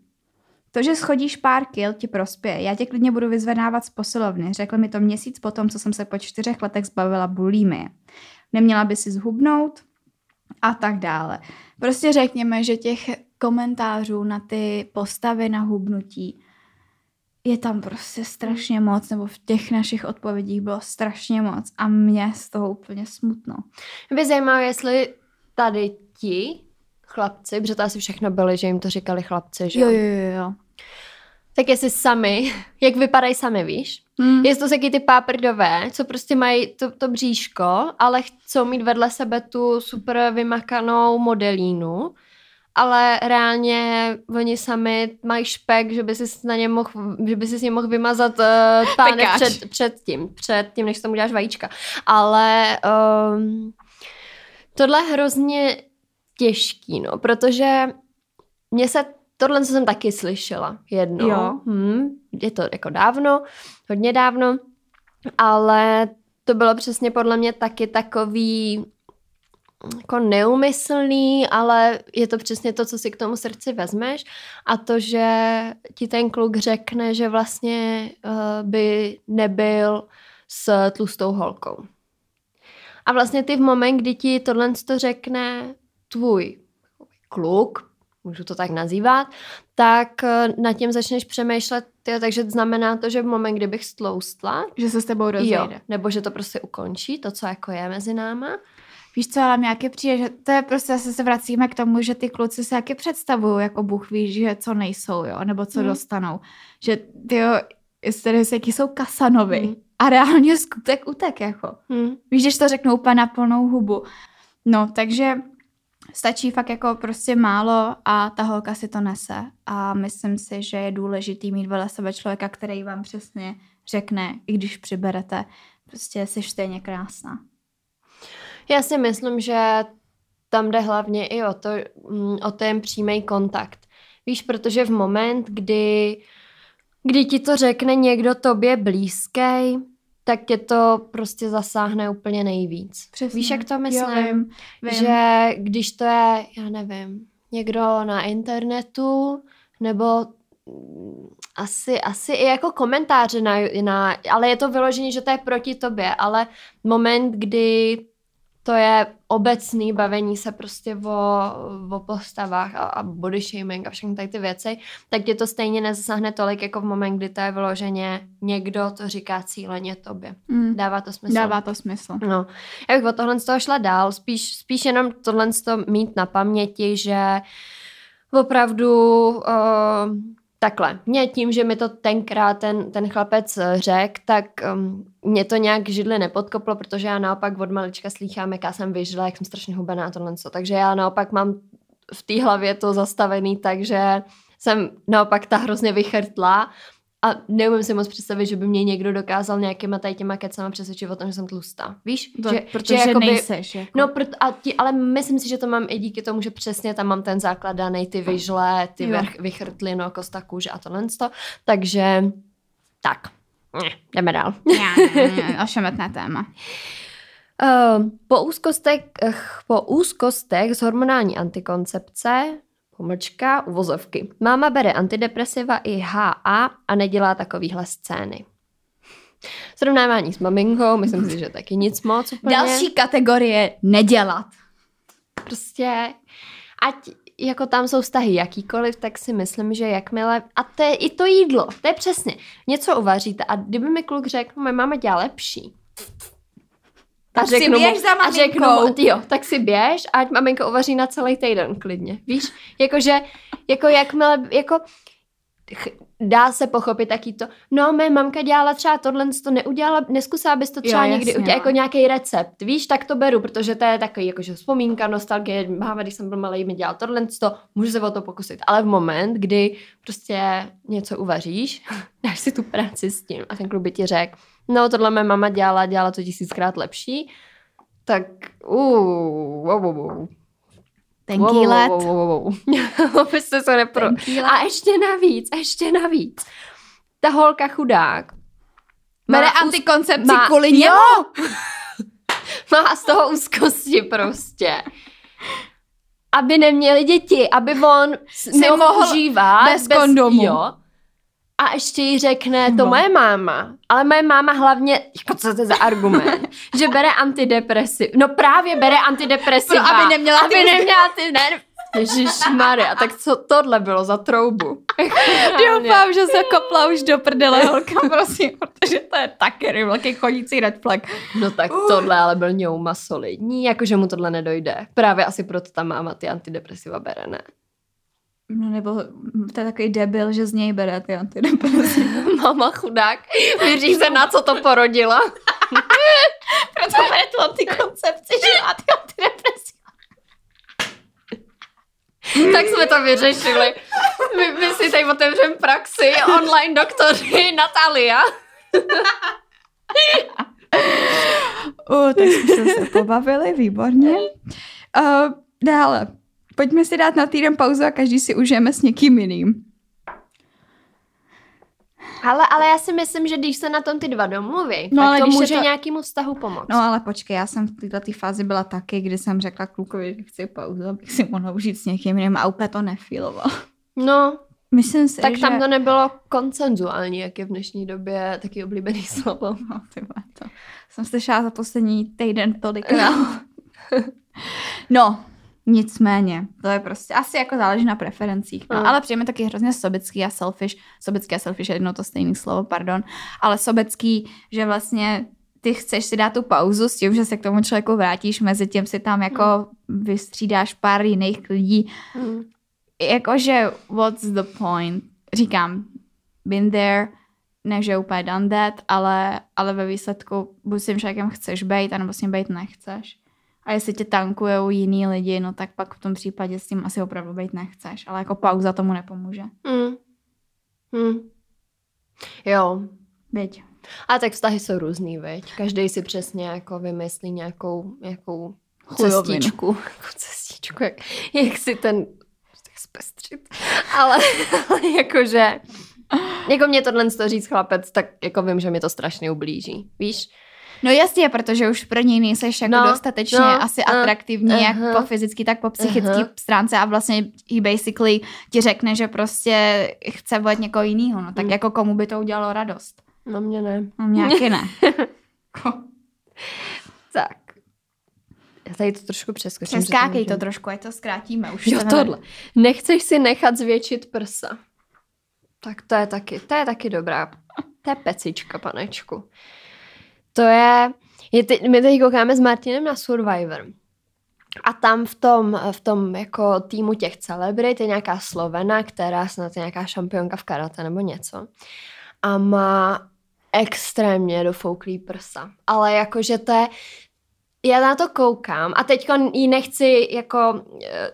To, že schodíš pár kil, ti prospěje. Já tě klidně budu vyzvedávat z posilovny. Řekl mi to měsíc potom, co jsem se po čtyřech letech zbavila bulímy. Neměla by si zhubnout a tak dále. Prostě řekněme, že těch komentářů na ty postavy na hubnutí je tam prostě strašně moc, nebo v těch našich odpovědích bylo strašně moc a mě z toho úplně smutno. Mě by zajímalo, jestli tady ti chlapci, protože to asi všechno byly, že jim to říkali chlapci, že jo? Jo, jo, jo. Tak jestli sami, jak vypadají sami, víš? Hmm. Jestli to taky ty páprdové, co prostě mají to, to bříško, ale chcou mít vedle sebe tu super vymakanou modelínu, ale reálně oni sami mají špek, že by si na ně mohl, že by si s ním mohl vymazat uh, páne před, před tím, před tím, než tam uděláš vajíčka. Ale um, tohle je hrozně těžký, no, protože mě se Tohle jsem taky slyšela jednou. Jo. Hmm, je to jako dávno, hodně dávno, ale to bylo přesně podle mě taky takový jako neumyslný, ale je to přesně to, co si k tomu srdci vezmeš a to, že ti ten kluk řekne, že vlastně uh, by nebyl s tlustou holkou. A vlastně ty v moment, kdy ti tohle to řekne tvůj kluk, můžu to tak nazývat, tak eh, nad tím začneš přemýšlet, tyjo, takže znamená to, že v moment, kdybych stloustla, že se s tebou rozejde. Jo, nebo že to prostě ukončí, to, co jako je mezi náma. Víš co, ale nějaké přijde, že to je prostě, zase se vracíme k tomu, že ty kluci se jaký představují, jako Bůh ví, že co nejsou, jo, nebo co hmm. dostanou. Že ty jo, jaký jsou kasanovi. Hmm. A reálně skutek utek, jako. Hmm. Víš, když to řeknou úplně na plnou hubu. No, takže stačí fakt jako prostě málo a ta holka si to nese. A myslím si, že je důležitý mít vedle sebe člověka, který vám přesně řekne, i když přiberete, prostě jsi stejně krásná. Já si myslím, že tam jde hlavně i o, to, mm, o ten přímý kontakt. Víš, protože v moment, kdy, kdy ti to řekne někdo tobě blízký, tak tě to prostě zasáhne úplně nejvíc. Přesně. Víš, jak to myslím? Jo, vím, vím. Že když to je, já nevím, někdo na internetu, nebo asi, asi i jako komentáře na, na, ale je to vyložené, že to je proti tobě, ale moment, kdy to je obecný bavení se prostě o, o postavách a, a body shaming a všechny tady ty věci, tak tě to stejně nezasáhne tolik jako v moment, kdy to je vyloženě někdo to říká cíleně tobě. Mm. Dává to smysl? Dává to smysl. No. Já bych o tohle z toho šla dál, spíš, spíš jenom tohle z toho mít na paměti, že opravdu uh, Takhle, mě tím, že mi to tenkrát ten, ten chlapec eh, řekl, tak um, mě to nějak židli nepodkoplo, protože já naopak od malička slýchám, jaká jsem vyžila, jak jsem strašně hubená a tohle. Takže já naopak mám v té hlavě to zastavený, takže jsem naopak ta hrozně vychrtla a neumím si moc představit, že by mě někdo dokázal nějakýma tady těma kecama přesvědčit o tom, že jsem tlustá. Víš? To, že, protože že jakoby, nejseš. Jako. No, proto, a ti, ale myslím si, že to mám i díky tomu, že přesně tam mám ten základ daný, ty vyžle, ty vrch, vychrtlino, kosta kůže a tohle. Takže tak, jdeme dál. Ošemetné téma. Uh, po, úzkostech, po úzkostech z hormonální antikoncepce pomlčka, uvozovky. Máma bere antidepresiva i HA a nedělá takovýhle scény. Srovnávání s maminkou, myslím si, že taky nic moc úplně. Další kategorie nedělat. Prostě, ať jako tam jsou vztahy jakýkoliv, tak si myslím, že jakmile, a to je i to jídlo, to je přesně, něco uvaříte a kdyby mi kluk řekl, no, moje máma dělá lepší, a tak řeknu si běž mu, za maminkou. A řeknu mu, jo, tak si běž, ať maminka uvaří na celý týden klidně, víš? Jakože, jako jakmile, jako dá se pochopit taky to, no mé mamka dělala třeba tohle, to neudělala, neskusila bys to třeba jo, někdy udělat, jako nějaký recept, víš, tak to beru, protože to je takový jakože vzpomínka, nostalgie, máma, když jsem byl malý, mi dělal tohle, to, můžu se o to pokusit, ale v moment, kdy prostě něco uvaříš, dáš si tu práci s tím. A ten klub by ti řekl, no tohle mé mama dělala, dělala to tisíckrát lepší, tak uh, wow, wow, wow. Tenký wow, let. Wow, wow, wow, wow. se nepro... A ještě navíc, ještě navíc. Ta holka chudák. Bere antikoncepci má... kvůli němu. má z toho úzkosti prostě. Aby neměli děti, aby on si mohl užívat bez, bez kondomu. Jo, a ještě jí řekne, to no. moje máma, ale moje máma hlavně, jako co to je za argument, že bere antidepresiv. No právě bere antidepresiva. Aby neměla aby ty... neměla ty nervy. a tak co tohle bylo za troubu? Doufám, že se kopla už do prdele, holka, prosím, protože to je taky velký chodící red flag. No tak tohle ale byl ňouma solidní, jakože mu tohle nedojde. Právě asi proto ta máma ty antidepresiva bere, ne? No nebo to je takový debil, že z něj bere ty antidepresiva. Mama chudák, věří se na co to porodila. Proto bere tu antikoncepci, že má ty antidepresiva. tak jsme to vyřešili. My, my si tady otevřeme praxi, online doktory, Natalia. uh, tak jsme se pobavili, výborně. Uh, dále, pojďme si dát na týden pauzu a každý si užijeme s někým jiným. Ale, ale já si myslím, že když se na tom ty dva domluví, no, tak ale to může to... nějakému vztahu pomoct. No ale počkej, já jsem v této fázi byla taky, kdy jsem řekla klukovi, že chci pauzu, abych si mohla užít s někým jiným a úplně to nefiloval. No, Myslím si, tak že... tam to nebylo koncenzuální, jak je v dnešní době taky oblíbený slovo. No, tyhle, to jsem slyšela za poslední týden tolikrát. no, Nicméně, to je prostě asi jako záleží na preferencích. No, mm. Ale přijeme taky hrozně sobecký a selfish. Sobecký a selfish je jedno to stejné slovo, pardon. Ale sobecký, že vlastně ty chceš si dát tu pauzu s tím, že se k tomu člověku vrátíš, mezi tím si tam jako mm. vystřídáš pár jiných lidí. Mm. Jakože, what's the point? Říkám, been there, ne, že úplně done that, ale, ale ve výsledku buď s tím člověkem chceš být, anebo s ním být nechceš. A jestli tě tankujou jiný lidi, no tak pak v tom případě s tím asi opravdu být nechceš. Ale jako pauza tomu nepomůže. Mm. Mm. Jo. Veď. A tak vztahy jsou různý, veď. Každý si přesně jako vymyslí nějakou, nějakou cestičku. cestičku, jak, jak si ten zpestřit. Ale, ale jakože, jako mě tohle to říct chlapec, tak jako vím, že mi to strašně ublíží. Víš? No jasně, protože už pro něj nejseš jako no, dostatečně no, asi uh, atraktivní, uh, jak uh, po fyzické, tak po psychické uh, stránce a vlastně he basically ti řekne, že prostě chce volit někoho jiného, no tak mm. jako komu by to udělalo radost? No mě ne. No nějaký ne. tak. Já tady to trošku přeskočím. Přeskákej to, to trošku, ať to zkrátíme. Už jo, to tohle. Nechceš si nechat zvětšit prsa. Tak to je taky, to je taky dobrá. To je pecička, panečku. To je, je ty, my teď koukáme s Martinem na Survivor. A tam v tom, v tom jako týmu těch celebrit je nějaká Slovena, která snad je nějaká šampionka v karate nebo něco. A má extrémně dofouklý prsa. Ale jakože to je, já na to koukám a teď ji nechci jako eh,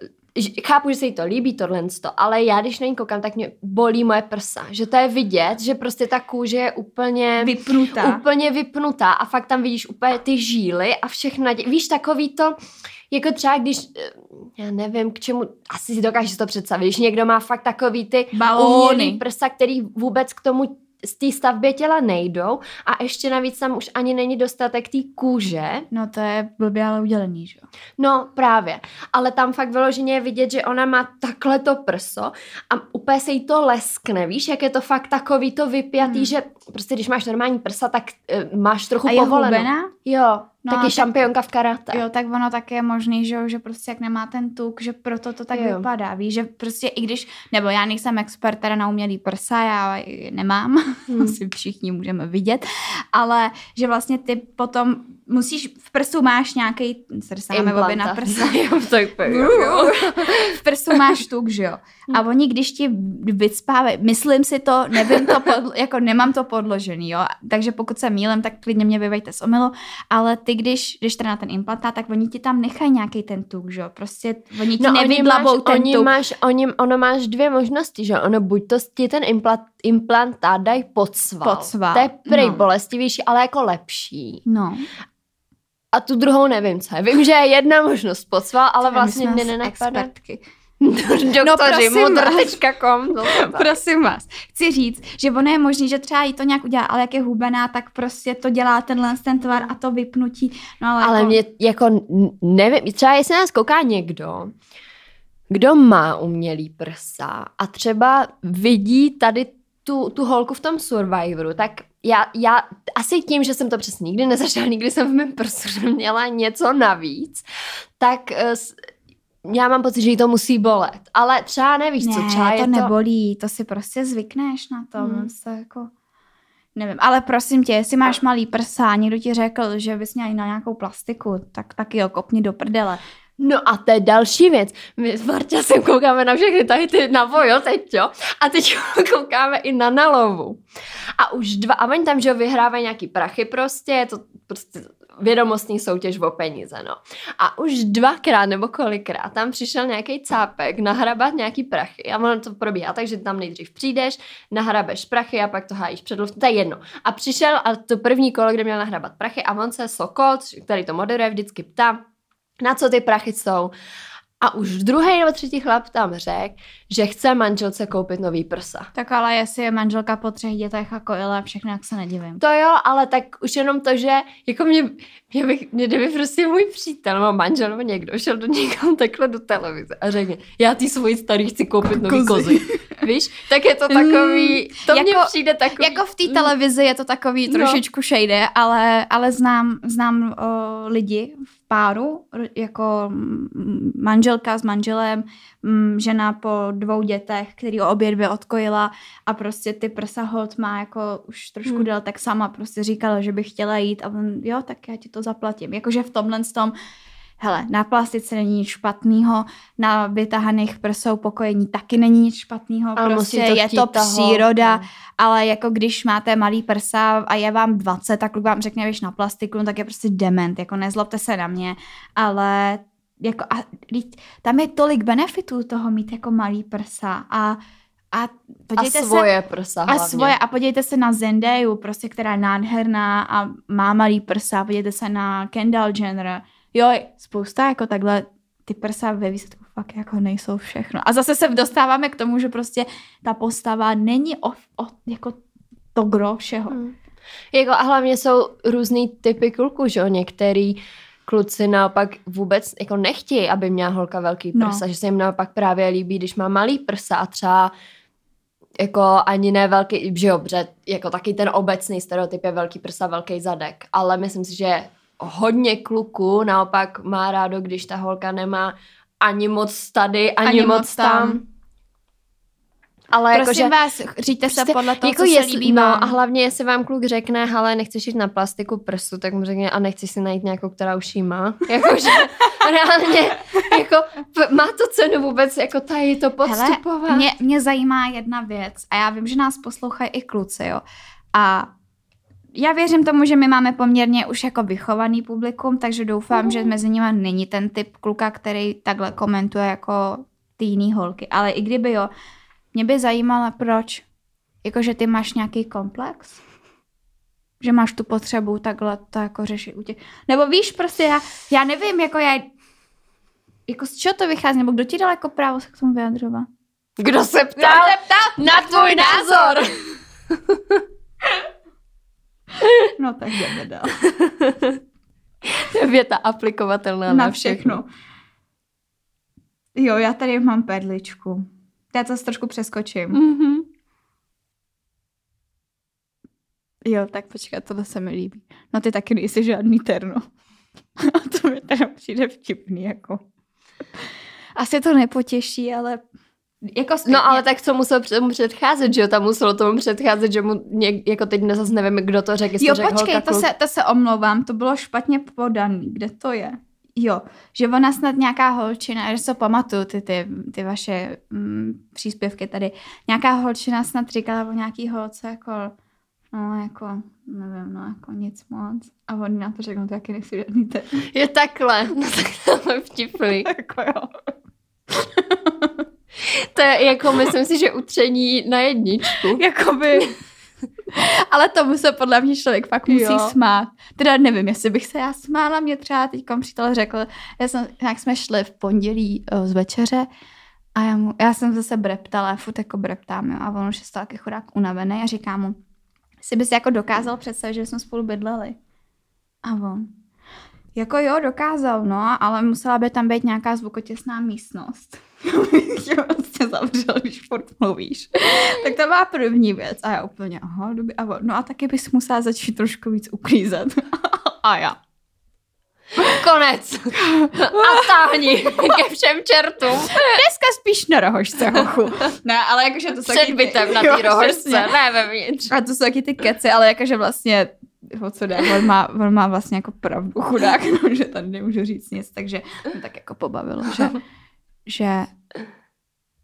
chápu, že se jí to líbí tohle, ale já když na ní koukám, tak mě bolí moje prsa. Že to je vidět, že prostě ta kůže je úplně vypnutá. Úplně vypnutá a fakt tam vidíš úplně ty žíly a všechno. Víš, takový to, jako třeba když, eh, já nevím k čemu, asi si dokážeš to představit, když někdo má fakt takový ty balóny prsa, který vůbec k tomu z té stavbě těla nejdou a ještě navíc tam už ani není dostatek té kůže. No to je blbě ale udělení, že jo? No právě, ale tam fakt vyloženě je vidět, že ona má takhle to prso a úplně se jí to leskne, víš, jak je to fakt takový to vypjatý, hmm. že prostě když máš normální prsa, tak uh, máš trochu a povoleno. Jo, No, taky tak, šampionka v karate. Jo, tak ono také je možný, že, že prostě jak nemá ten tuk, že proto to tak jo. vypadá. Víš, že prostě i když, nebo já nejsem expert teda na umělý prsa, já nemám, hmm. asi všichni můžeme vidět, ale že vlastně ty potom musíš, v prsu máš nějaký, se dostáváme obě na prsa. v prsu máš tuk, že jo. A hmm. oni, když ti vycpávají, myslím si to, nevím to, podlo, jako nemám to podložený, jo. Takže pokud se mílem, tak klidně mě vyvejte z omilu, ale ty, když jdeš teda na ten implantát, tak oni ti tam nechají nějaký ten tuk, že jo. Prostě oni ti no, nevydlabou ten oni tuk. Máš, oni, ono máš dvě možnosti, že ono buď to ti ten implant, implantát dají pod sval. Pod sval. To je prej no. bolestivější, ale jako lepší. No. A tu druhou nevím, co je. Vím, že je jedna možnost podsval, ale vlastně mě nenapadne. Expertky. Doktoři, no, modr.com. prosím vás. Chci říct, že ono je možné, že třeba jí to nějak udělá, ale jak je hubená, tak prostě to dělá tenhle ten tvar a to vypnutí. No, ale ale jako... mě jako nevím, třeba jestli nás kouká někdo, kdo má umělý prsa a třeba vidí tady tu, tu holku v tom Survivoru, tak já, já asi tím, že jsem to přesně nikdy nezažila, nikdy jsem v mém prsu měla něco navíc, tak uh, já mám pocit, že jí to musí bolet. Ale třeba nevíš, ne, co třeba to je to... nebolí, to si prostě zvykneš na to. Hmm. Se jako... Nevím, ale prosím tě, jestli máš malý prsa a někdo ti řekl, že bys měl na nějakou plastiku, tak taky jo, kopni do prdele. No a to je další věc. My s Marta koukáme na všechny tady ty na vojo teď, jo? A teď koukáme i na nalovu. A už dva, a oni tam, že vyhrávají nějaký prachy prostě, je to prostě vědomostní soutěž o peníze, no. A už dvakrát nebo kolikrát tam přišel nějaký cápek nahrabat nějaký prachy a ono to probíhá takže tam nejdřív přijdeš, nahrabeš prachy a pak to hájíš před to je jedno. A přišel a to první kolo, kde měl nahrabat prachy a on se Sokol, který to moderuje, vždycky ptá, na co ty prachy jsou. A už druhý nebo třetí chlap tam řekl, že chce manželce koupit nový prsa. Tak ale jestli je manželka po třech dětech a kojile a všechno, jak se nedivím. To jo, ale tak už jenom to, že jako mě, mě, bych, mě kdyby prostě můj přítel nebo manžel nebo někdo šel do někam takhle do televize a řekne, já ty svoji starý chci koupit nový kozy. kozy. Víš, tak je to takový, mm, to jako, mně přijde takový. Jako v té mm. televizi je to takový no. trošičku no. shady, ale, ale znám, znám o, lidi v páru, jako manželka s manželem, žena po dvou dětech, který obě dvě odkojila a prostě ty prsa hold má jako už trošku hmm. del, tak sama prostě říkala, že by chtěla jít a on, jo, tak já ti to zaplatím. Jakože v tomhle tom hele, na plastice není nic špatného, na vytahaných prsou pokojení taky není nic špatného, prostě to je to toho, příroda, no. ale jako když máte malý prsa a je vám 20, tak vám řekne, víš, na plastiku, no tak je prostě dement, jako nezlobte se na mě, ale jako a tam je tolik benefitů toho mít jako malý prsa a a, podívejte a svoje se, prsa A hlavně. svoje. A podívejte se na Zendaya, prostě, která je nádherná a má malý prsa. Podívejte se na Kendall Jenner jo, spousta jako takhle ty prsa ve výsledku fakt jako nejsou všechno. A zase se dostáváme k tomu, že prostě ta postava není o, o jako to gro všeho. Hmm. Jako a hlavně jsou různý typy kluků, že jo, některý kluci naopak vůbec jako nechtějí, aby měla holka velký prsa, no. že se jim naopak právě líbí, když má malý prsa a třeba jako ani ne velký, že jo, jako taky ten obecný stereotyp je velký prsa, velký zadek, ale myslím si, že hodně kluků naopak má rádo, když ta holka nemá ani moc tady, ani, ani moc, moc tam. tam. Ale Prosím jako, vás, říďte se prostě podle toho, jako co jestli, se líbí No a hlavně, jestli vám kluk řekne, ale nechceš jít na plastiku prsu, tak mu řekne, a nechceš si najít nějakou, která už jí má. Jakože reálně, jako má to cenu vůbec jako tady to podstupovat. Hele, mě, mě zajímá jedna věc a já vím, že nás poslouchají i kluci, jo. A já věřím tomu, že my máme poměrně už jako vychovaný publikum, takže doufám, že mezi nimi není ten typ kluka, který takhle komentuje jako ty jiný holky. Ale i kdyby jo, mě by zajímalo, proč. Jakože ty máš nějaký komplex? Že máš tu potřebu takhle to jako řešit u těch. Nebo víš, prostě já, já nevím, jako já, jako z čeho to vychází, nebo kdo ti dal jako právo se k tomu vyjadřovat? Kdo se ptal, Kdo se ptal na tvůj názor? No tak jdeme dál. Věta aplikovatelná na, na všechno. všechno. Jo, já tady mám perličku. Já to trošku přeskočím. Mm-hmm. Jo, tak počkej, tohle se mi líbí. No ty taky nejsi žádný terno. A to mi teda přijde vtipný, jako. Asi to nepotěší, ale jako no ale tak co muselo tomu předcházet, že jo? Tam muselo tomu předcházet, že mu něk, jako teď zase nevím, kdo to řekl. Jo, to počkej, holka, to, se, to se omlouvám, to bylo špatně podaný. Kde to je? Jo, že ona snad nějaká holčina, že se pamatuju ty, ty, ty vaše mm, příspěvky tady, nějaká holčina snad říkala o nějaký holce jako, no jako, nevím, no jako nic moc. A oni na to řeknou, to jaký nejsi žádný. Je takhle, no tak to je vtipný. jako jo. To je jako, myslím si, že utření na jedničku. Jakoby. Ale tomu se podle mě člověk fakt musí jo. smát. Teda nevím, jestli bych se já smála, mě třeba teď přítel řekl, já jsem, jak jsme šli v pondělí uh, z večeře a já, mu, já jsem zase breptala, furt jako breptám, jo, a on už je taky chudák unavený a říká mu, si bys jako dokázal představit, že jsme spolu bydleli. A on, jako jo, dokázal, no, ale musela by tam být nějaká zvukotěsná místnost. tě vlastně zavřel, když furt mluvíš. tak to má první věc. A já úplně, aha, doby, a no a taky bys musela začít trošku víc uklízet. a já. Konec. A táhni ke všem čertům. Dneska spíš na rohožce, hochu. Ne, ale jakože to jsou Před bytem na té rohožce, ne vevnitř. A to jsou taky ty keci, ale jakože vlastně o co jde. On má, on má vlastně jako pravdu chudák, no, že tady nemůžu říct nic, takže mě tak jako pobavilo, že, že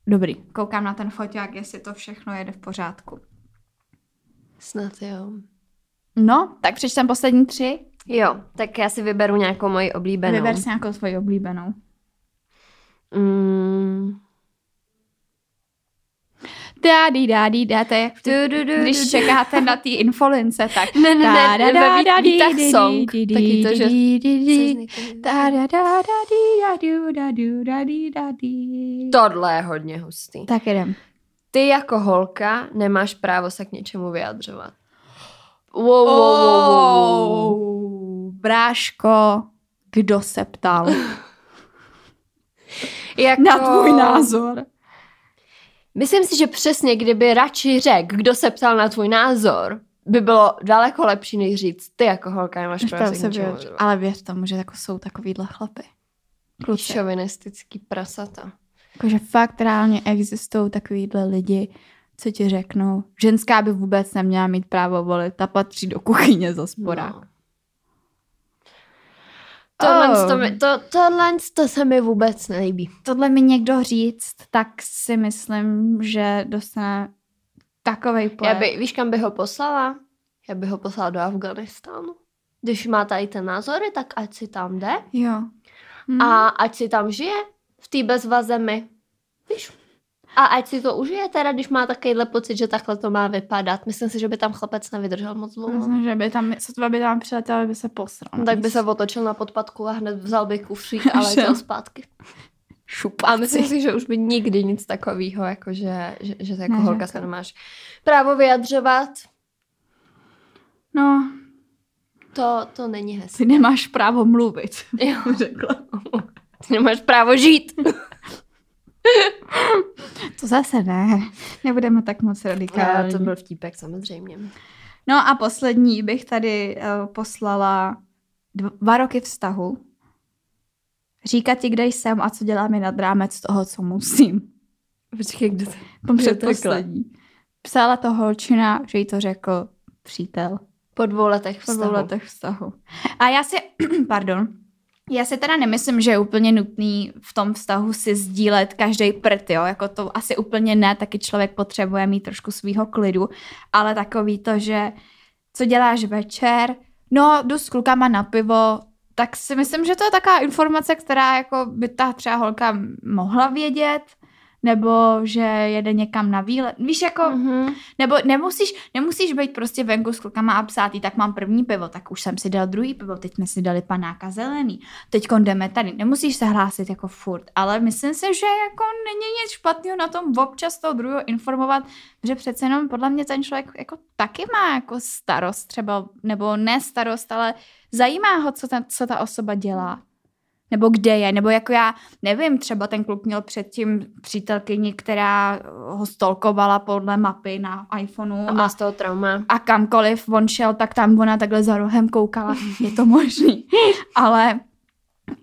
dobrý, koukám na ten foťák, jestli to všechno jede v pořádku. Snad jo. No, tak přečtem poslední tři. Jo, tak já si vyberu nějakou moji oblíbenou. Vyber si nějakou svoji oblíbenou. Mm. Dádí, dádí, dáte, jak když čekáte na ty infolince, tak ne, ne, ne, ne, ne, vítách song, taky to, že Tohle je hodně hustý. Tak jdem. Ty jako holka nemáš právo se k něčemu vyjadřovat. Wow, wow, wow, wow, wow. Bráško, kdo se ptal? jako... Na tvůj názor. Myslím si, že přesně kdyby radši řekl, kdo se ptal na tvůj názor, by bylo daleko lepší, než říct, ty jako holka nemáš právo se ničemu Ale věř tomu, že jako jsou takovýhle chlapy. Kluci. Šovinistický prasata. Jakože fakt reálně existují takovýhle lidi, co ti řeknou. Ženská by vůbec neměla mít právo volit, ta patří do kuchyně za sporák. No. Tohle, oh. to, mi, to, tohle to se mi vůbec nelíbí. Tohle mi někdo říct, tak si myslím, že dostane takovej pojem. Já by, víš, kam by ho poslala? Já bych ho poslala do Afganistánu. Když má tady ten názory, tak ať si tam jde. Jo. Hmm. A ať si tam žije v té bezvazemi. Víš? A ať si to užije teda, když má takovýhle pocit, že takhle to má vypadat. Myslím si, že by tam chlapec nevydržel moc dlouho. Myslím, že by tam, sotva by tam přiletěl, by se posral. No, tak by se otočil na podpadku a hned vzal by kufřík a letěl zpátky. Šupavci. A myslím si, že už by nikdy nic takového, jako že, že, že jako ne, holka se nemáš právo vyjadřovat. No. To, to není hezké. Ty nemáš právo mluvit. Jo. Řekla. Ty nemáš právo žít. to zase ne. Nebudeme tak moc radikální. to byl vtípek, samozřejmě. No a poslední bych tady uh, poslala dva roky vztahu. Říkat ti, kde jsem a co dělám je nad rámec toho, co musím. Počkej, kde to Předposlední. Psala to holčina, že jí to řekl přítel. Po dvou letech vztahu. Po dvou letech vztahu. A já si, pardon, já si teda nemyslím, že je úplně nutný v tom vztahu si sdílet každý prd, jo, jako to asi úplně ne, taky člověk potřebuje mít trošku svýho klidu, ale takový to, že co děláš večer, no jdu s klukama na pivo, tak si myslím, že to je taková informace, která jako by ta třeba holka mohla vědět, nebo že jede někam na výlet. Víš, jako, mm-hmm. nebo nemusíš, nemusíš být prostě venku s klukama a psát, tak mám první pivo, tak už jsem si dal druhý pivo, teď jsme si dali panáka zelený, teď jdeme tady. Nemusíš se hlásit jako furt, ale myslím si, že jako není nic špatného na tom občas toho druhého informovat, že přece jenom podle mě ten člověk jako taky má jako starost třeba, nebo ne starost, ale zajímá ho, co ta, co ta osoba dělá nebo kde je, nebo jako já nevím, třeba ten kluk měl předtím přítelkyni, která ho stolkovala podle mapy na iPhoneu. A má z toho trauma. A kamkoliv on šel, tak tam ona takhle za rohem koukala, je to možný. ale,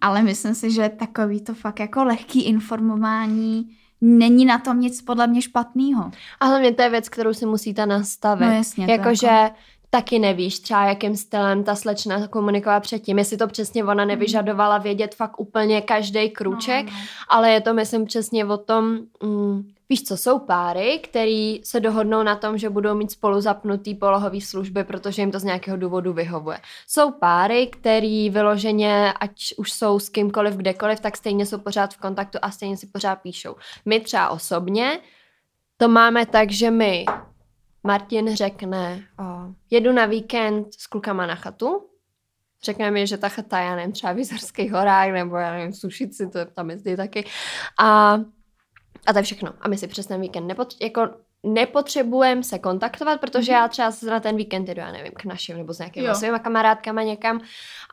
ale myslím si, že takový to fakt jako lehký informování není na tom nic podle mě špatného. A hlavně to je věc, kterou si musíte nastavit. No jasně. Jakože jako taky nevíš třeba, jakým stylem ta slečna komunikovala předtím, jestli to přesně ona hmm. nevyžadovala vědět fakt úplně každý kruček, no, no. ale je to myslím přesně o tom, mm, víš co, jsou páry, který se dohodnou na tom, že budou mít spolu zapnutý polohový služby, protože jim to z nějakého důvodu vyhovuje. Jsou páry, který vyloženě, ať už jsou s kýmkoliv, kdekoliv, tak stejně jsou pořád v kontaktu a stejně si pořád píšou. My třeba osobně to máme tak, že my Martin řekne, o, jedu na víkend s klukama na chatu, řekne mi, že ta chata, já nevím, třeba v Jizerských horách, nebo já nevím, Sušici, to tam jezdí taky. A, a to je všechno. A my si přes ten víkend nepot, jako nepotřebujeme se kontaktovat, protože já třeba na ten víkend jdu, já nevím, k našim nebo s nějakými svými kamarádkama někam.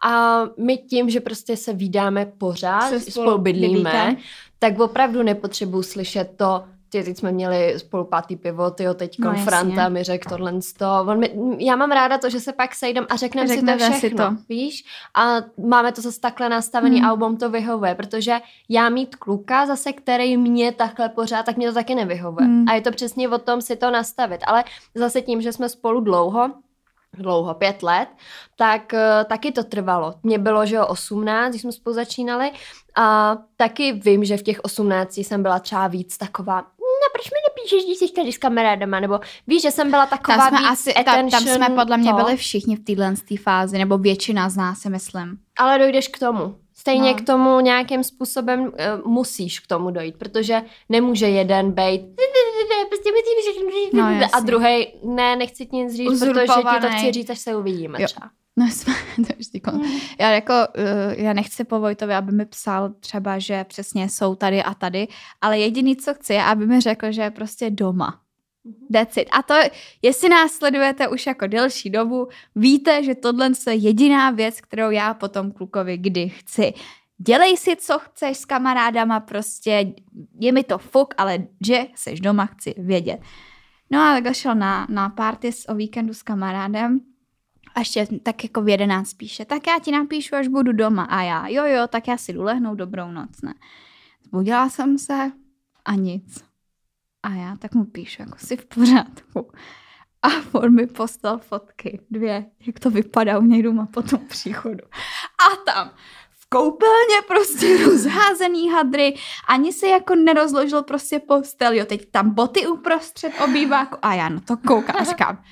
A my tím, že prostě se vydáme pořád, se spolu, spolu bydlíme, tak opravdu nepotřebuji slyšet to, ty, teď jsme měli spolu pátý pivo, ty teď no, Franta mi řekl tohle to. On mi, já mám ráda to, že se pak sejdem a řekneme si to všechno, si to. víš? A máme to zase takhle nastavený hmm. album to vyhovuje, protože já mít kluka zase, který mě takhle pořád, tak mě to taky nevyhovuje. Hmm. A je to přesně o tom si to nastavit. Ale zase tím, že jsme spolu dlouho, dlouho, pět let, tak uh, taky to trvalo. Mně bylo, že jo, 18, když jsme spolu začínali a taky vím, že v těch 18 jsem byla třeba víc taková, no proč mi nepíšeš, když jsi tady s kamarádama, nebo víš, že jsem byla taková tam jsme víc asi, tam, tam jsme podle mě to. byli všichni v téhle fázi, nebo většina z nás, si myslím. Ale dojdeš k tomu. Stejně no. k tomu nějakým způsobem uh, musíš k tomu dojít, protože nemůže jeden být prostě no, a druhý ne, nechci ti nic říct, protože ti to chci říct, až se uvidíme jo. třeba. No jsme, to vždy mm. Já jako, uh, já nechci po Vojtovi, aby mi psal třeba, že přesně jsou tady a tady, ale jediný, co chci, je, aby mi řekl, že je prostě doma. Mhm. That's it. A to, jestli nás sledujete už jako delší dobu, víte, že tohle je jediná věc, kterou já potom klukovi kdy chci. Dělej si, co chceš s kamarádama, prostě je mi to fuk, ale že seš doma, chci vědět. No a tak šel na, na party o víkendu s kamarádem a ještě tak jako v jedenáct píše, tak já ti napíšu, až budu doma. A já, jo, jo, tak já si jdu lehnout, dobrou noc, ne. Zbudila jsem se a nic. A já tak mu píšu, jako si v pořádku. A on mi postal fotky, dvě, jak to vypadá u něj doma po tom příchodu. A tam v koupelně prostě rozházený hadry, ani se jako nerozložil prostě postel, jo, teď tam boty uprostřed obýváku a já na to koukám a říkám,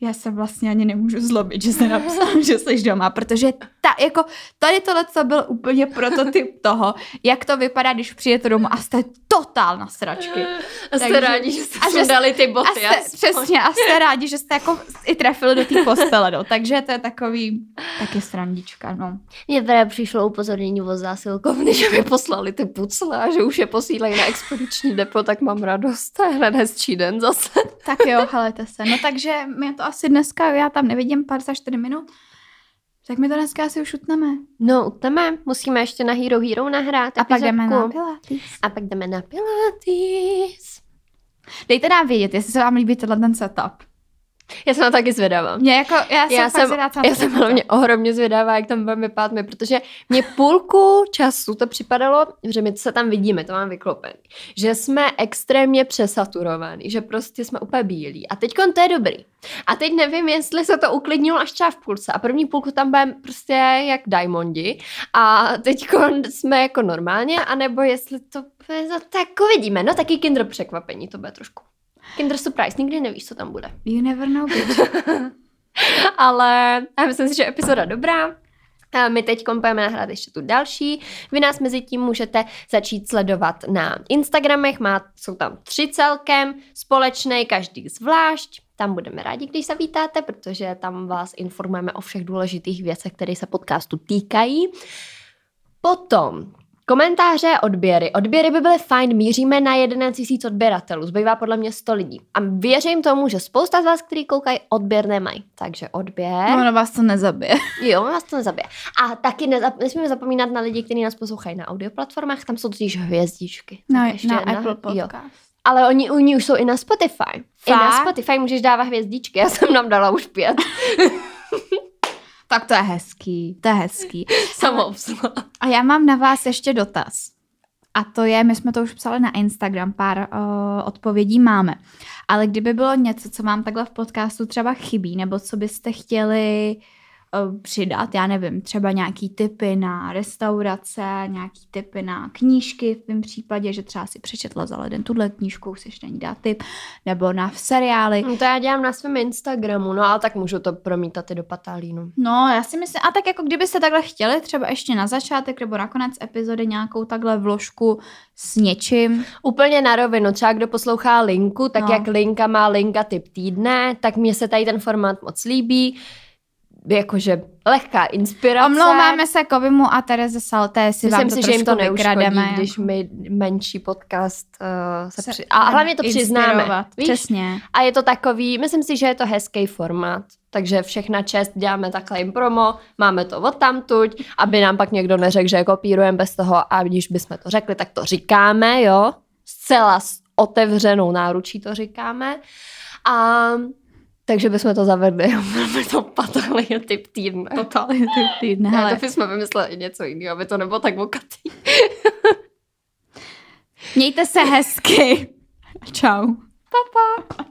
já se vlastně ani nemůžu zlobit, že jsi napsal, že jsi doma, protože ta, jako, tady tohle byl úplně prototyp toho, jak to vypadá, když přijete domů a jste totál na sračky. A jste Takže, rádi, že jste a že dali ty boty. A jste, přesně, a jste rádi, že jste jako i trefili do té postele, no. Takže to je takový, taky srandička, no. Mně teda přišlo upozornění od zásilkovny, že mi poslali ty pucle a že už je posílají na expediční depo, tak mám radost. To je hned hezčí den zase. Tak jo, helejte se. No takže mě to asi dneska, já tam nevidím 54 minut, tak my to dneska asi už utneme. No, utneme. Musíme ještě na Hero Hero nahrát A pak jdeme na Pilates. A pak jdeme na Pilates. Dejte nám vědět, jestli se vám líbí tenhle ten setup. Já jsem na taky zvědavá. Mě jako, já jsem, já jsem, já jsem hlavně ohromně zvědavá, jak tam budeme pát my, protože mě půlku času to připadalo, že my se tam vidíme, to mám vyklopený, že jsme extrémně přesaturovaní, že prostě jsme úplně bílí. A teď to je dobrý. A teď nevím, jestli se to uklidnilo až třeba v půlce. A první půlku tam budeme prostě jak diamondi. A teď jsme jako normálně, anebo jestli to tak uvidíme. No taky kinder překvapení, to bude trošku. Kinder Surprise, nikdy nevíš, co tam bude. You never know, bitch. Ale já myslím si, že epizoda dobrá. A my teď budeme nahrát ještě tu další. Vy nás mezi tím můžete začít sledovat na Instagramech, má, jsou tam tři celkem, společné, každý zvlášť. Tam budeme rádi, když zavítáte, protože tam vás informujeme o všech důležitých věcech, které se podcastu týkají. Potom Komentáře, odběry. Odběry by byly fajn, míříme na 11 000 odběratelů, zbývá podle mě 100 lidí. A věřím tomu, že spousta z vás, kteří koukají, odběr nemají. Takže odběr. No, no vás to nezabije. Jo, vás to nezabije. A taky nezap- nesmíme zapomínat na lidi, kteří nás poslouchají na audioplatformách, tam jsou totiž hvězdičky. No, ještě na jedna. Apple Podcast. Jo. Ale oni, oni už jsou i na Spotify. Fakt? I na Spotify můžeš dávat hvězdičky, já jsem nám dala už pět. Tak to je hezký, to je hezký. Samoobsluha. A já mám na vás ještě dotaz. A to je, my jsme to už psali na Instagram, pár uh, odpovědí máme. Ale kdyby bylo něco, co vám takhle v podcastu třeba chybí, nebo co byste chtěli uh, přidat, já nevím, třeba nějaký typy na restaurace, nějaký typy na knížky v tom případě, že třeba si přečetla za leden tuhle knížku, si ještě není dát tip, nebo na seriály. No to já dělám na svém Instagramu, no ale tak můžu to promítat i do patálínu. No, já si myslím, a tak jako kdybyste takhle chtěli, třeba ještě na začátek nebo na konec epizody nějakou takhle vložku s něčím. Úplně na rovinu, třeba kdo poslouchá linku, tak no. jak linka má linka typ týdne, tak mně se tady ten formát moc líbí jakože lehká inspirace. Omlouváme se Kovimu a Tereze Salté, jestli Myslím vám to si, že jim to neuškodí, když my menší podcast uh, se, se při... A hlavně to přiznáme. Víš? Přesně. A je to takový, myslím si, že je to hezký formát. Takže všechna čest děláme takhle jim promo, máme to od tamtuť, aby nám pak někdo neřekl, že kopírujeme bez toho a když bychom to řekli, tak to říkáme, jo. Zcela s otevřenou náručí to říkáme. A takže bychom to zavedli. Máme to patálně typ týdne. Totálně typ týdne. Ale to bychom vymysleli něco jiného, aby to nebylo tak vokatý. Mějte se hezky. Čau. Pa, pa.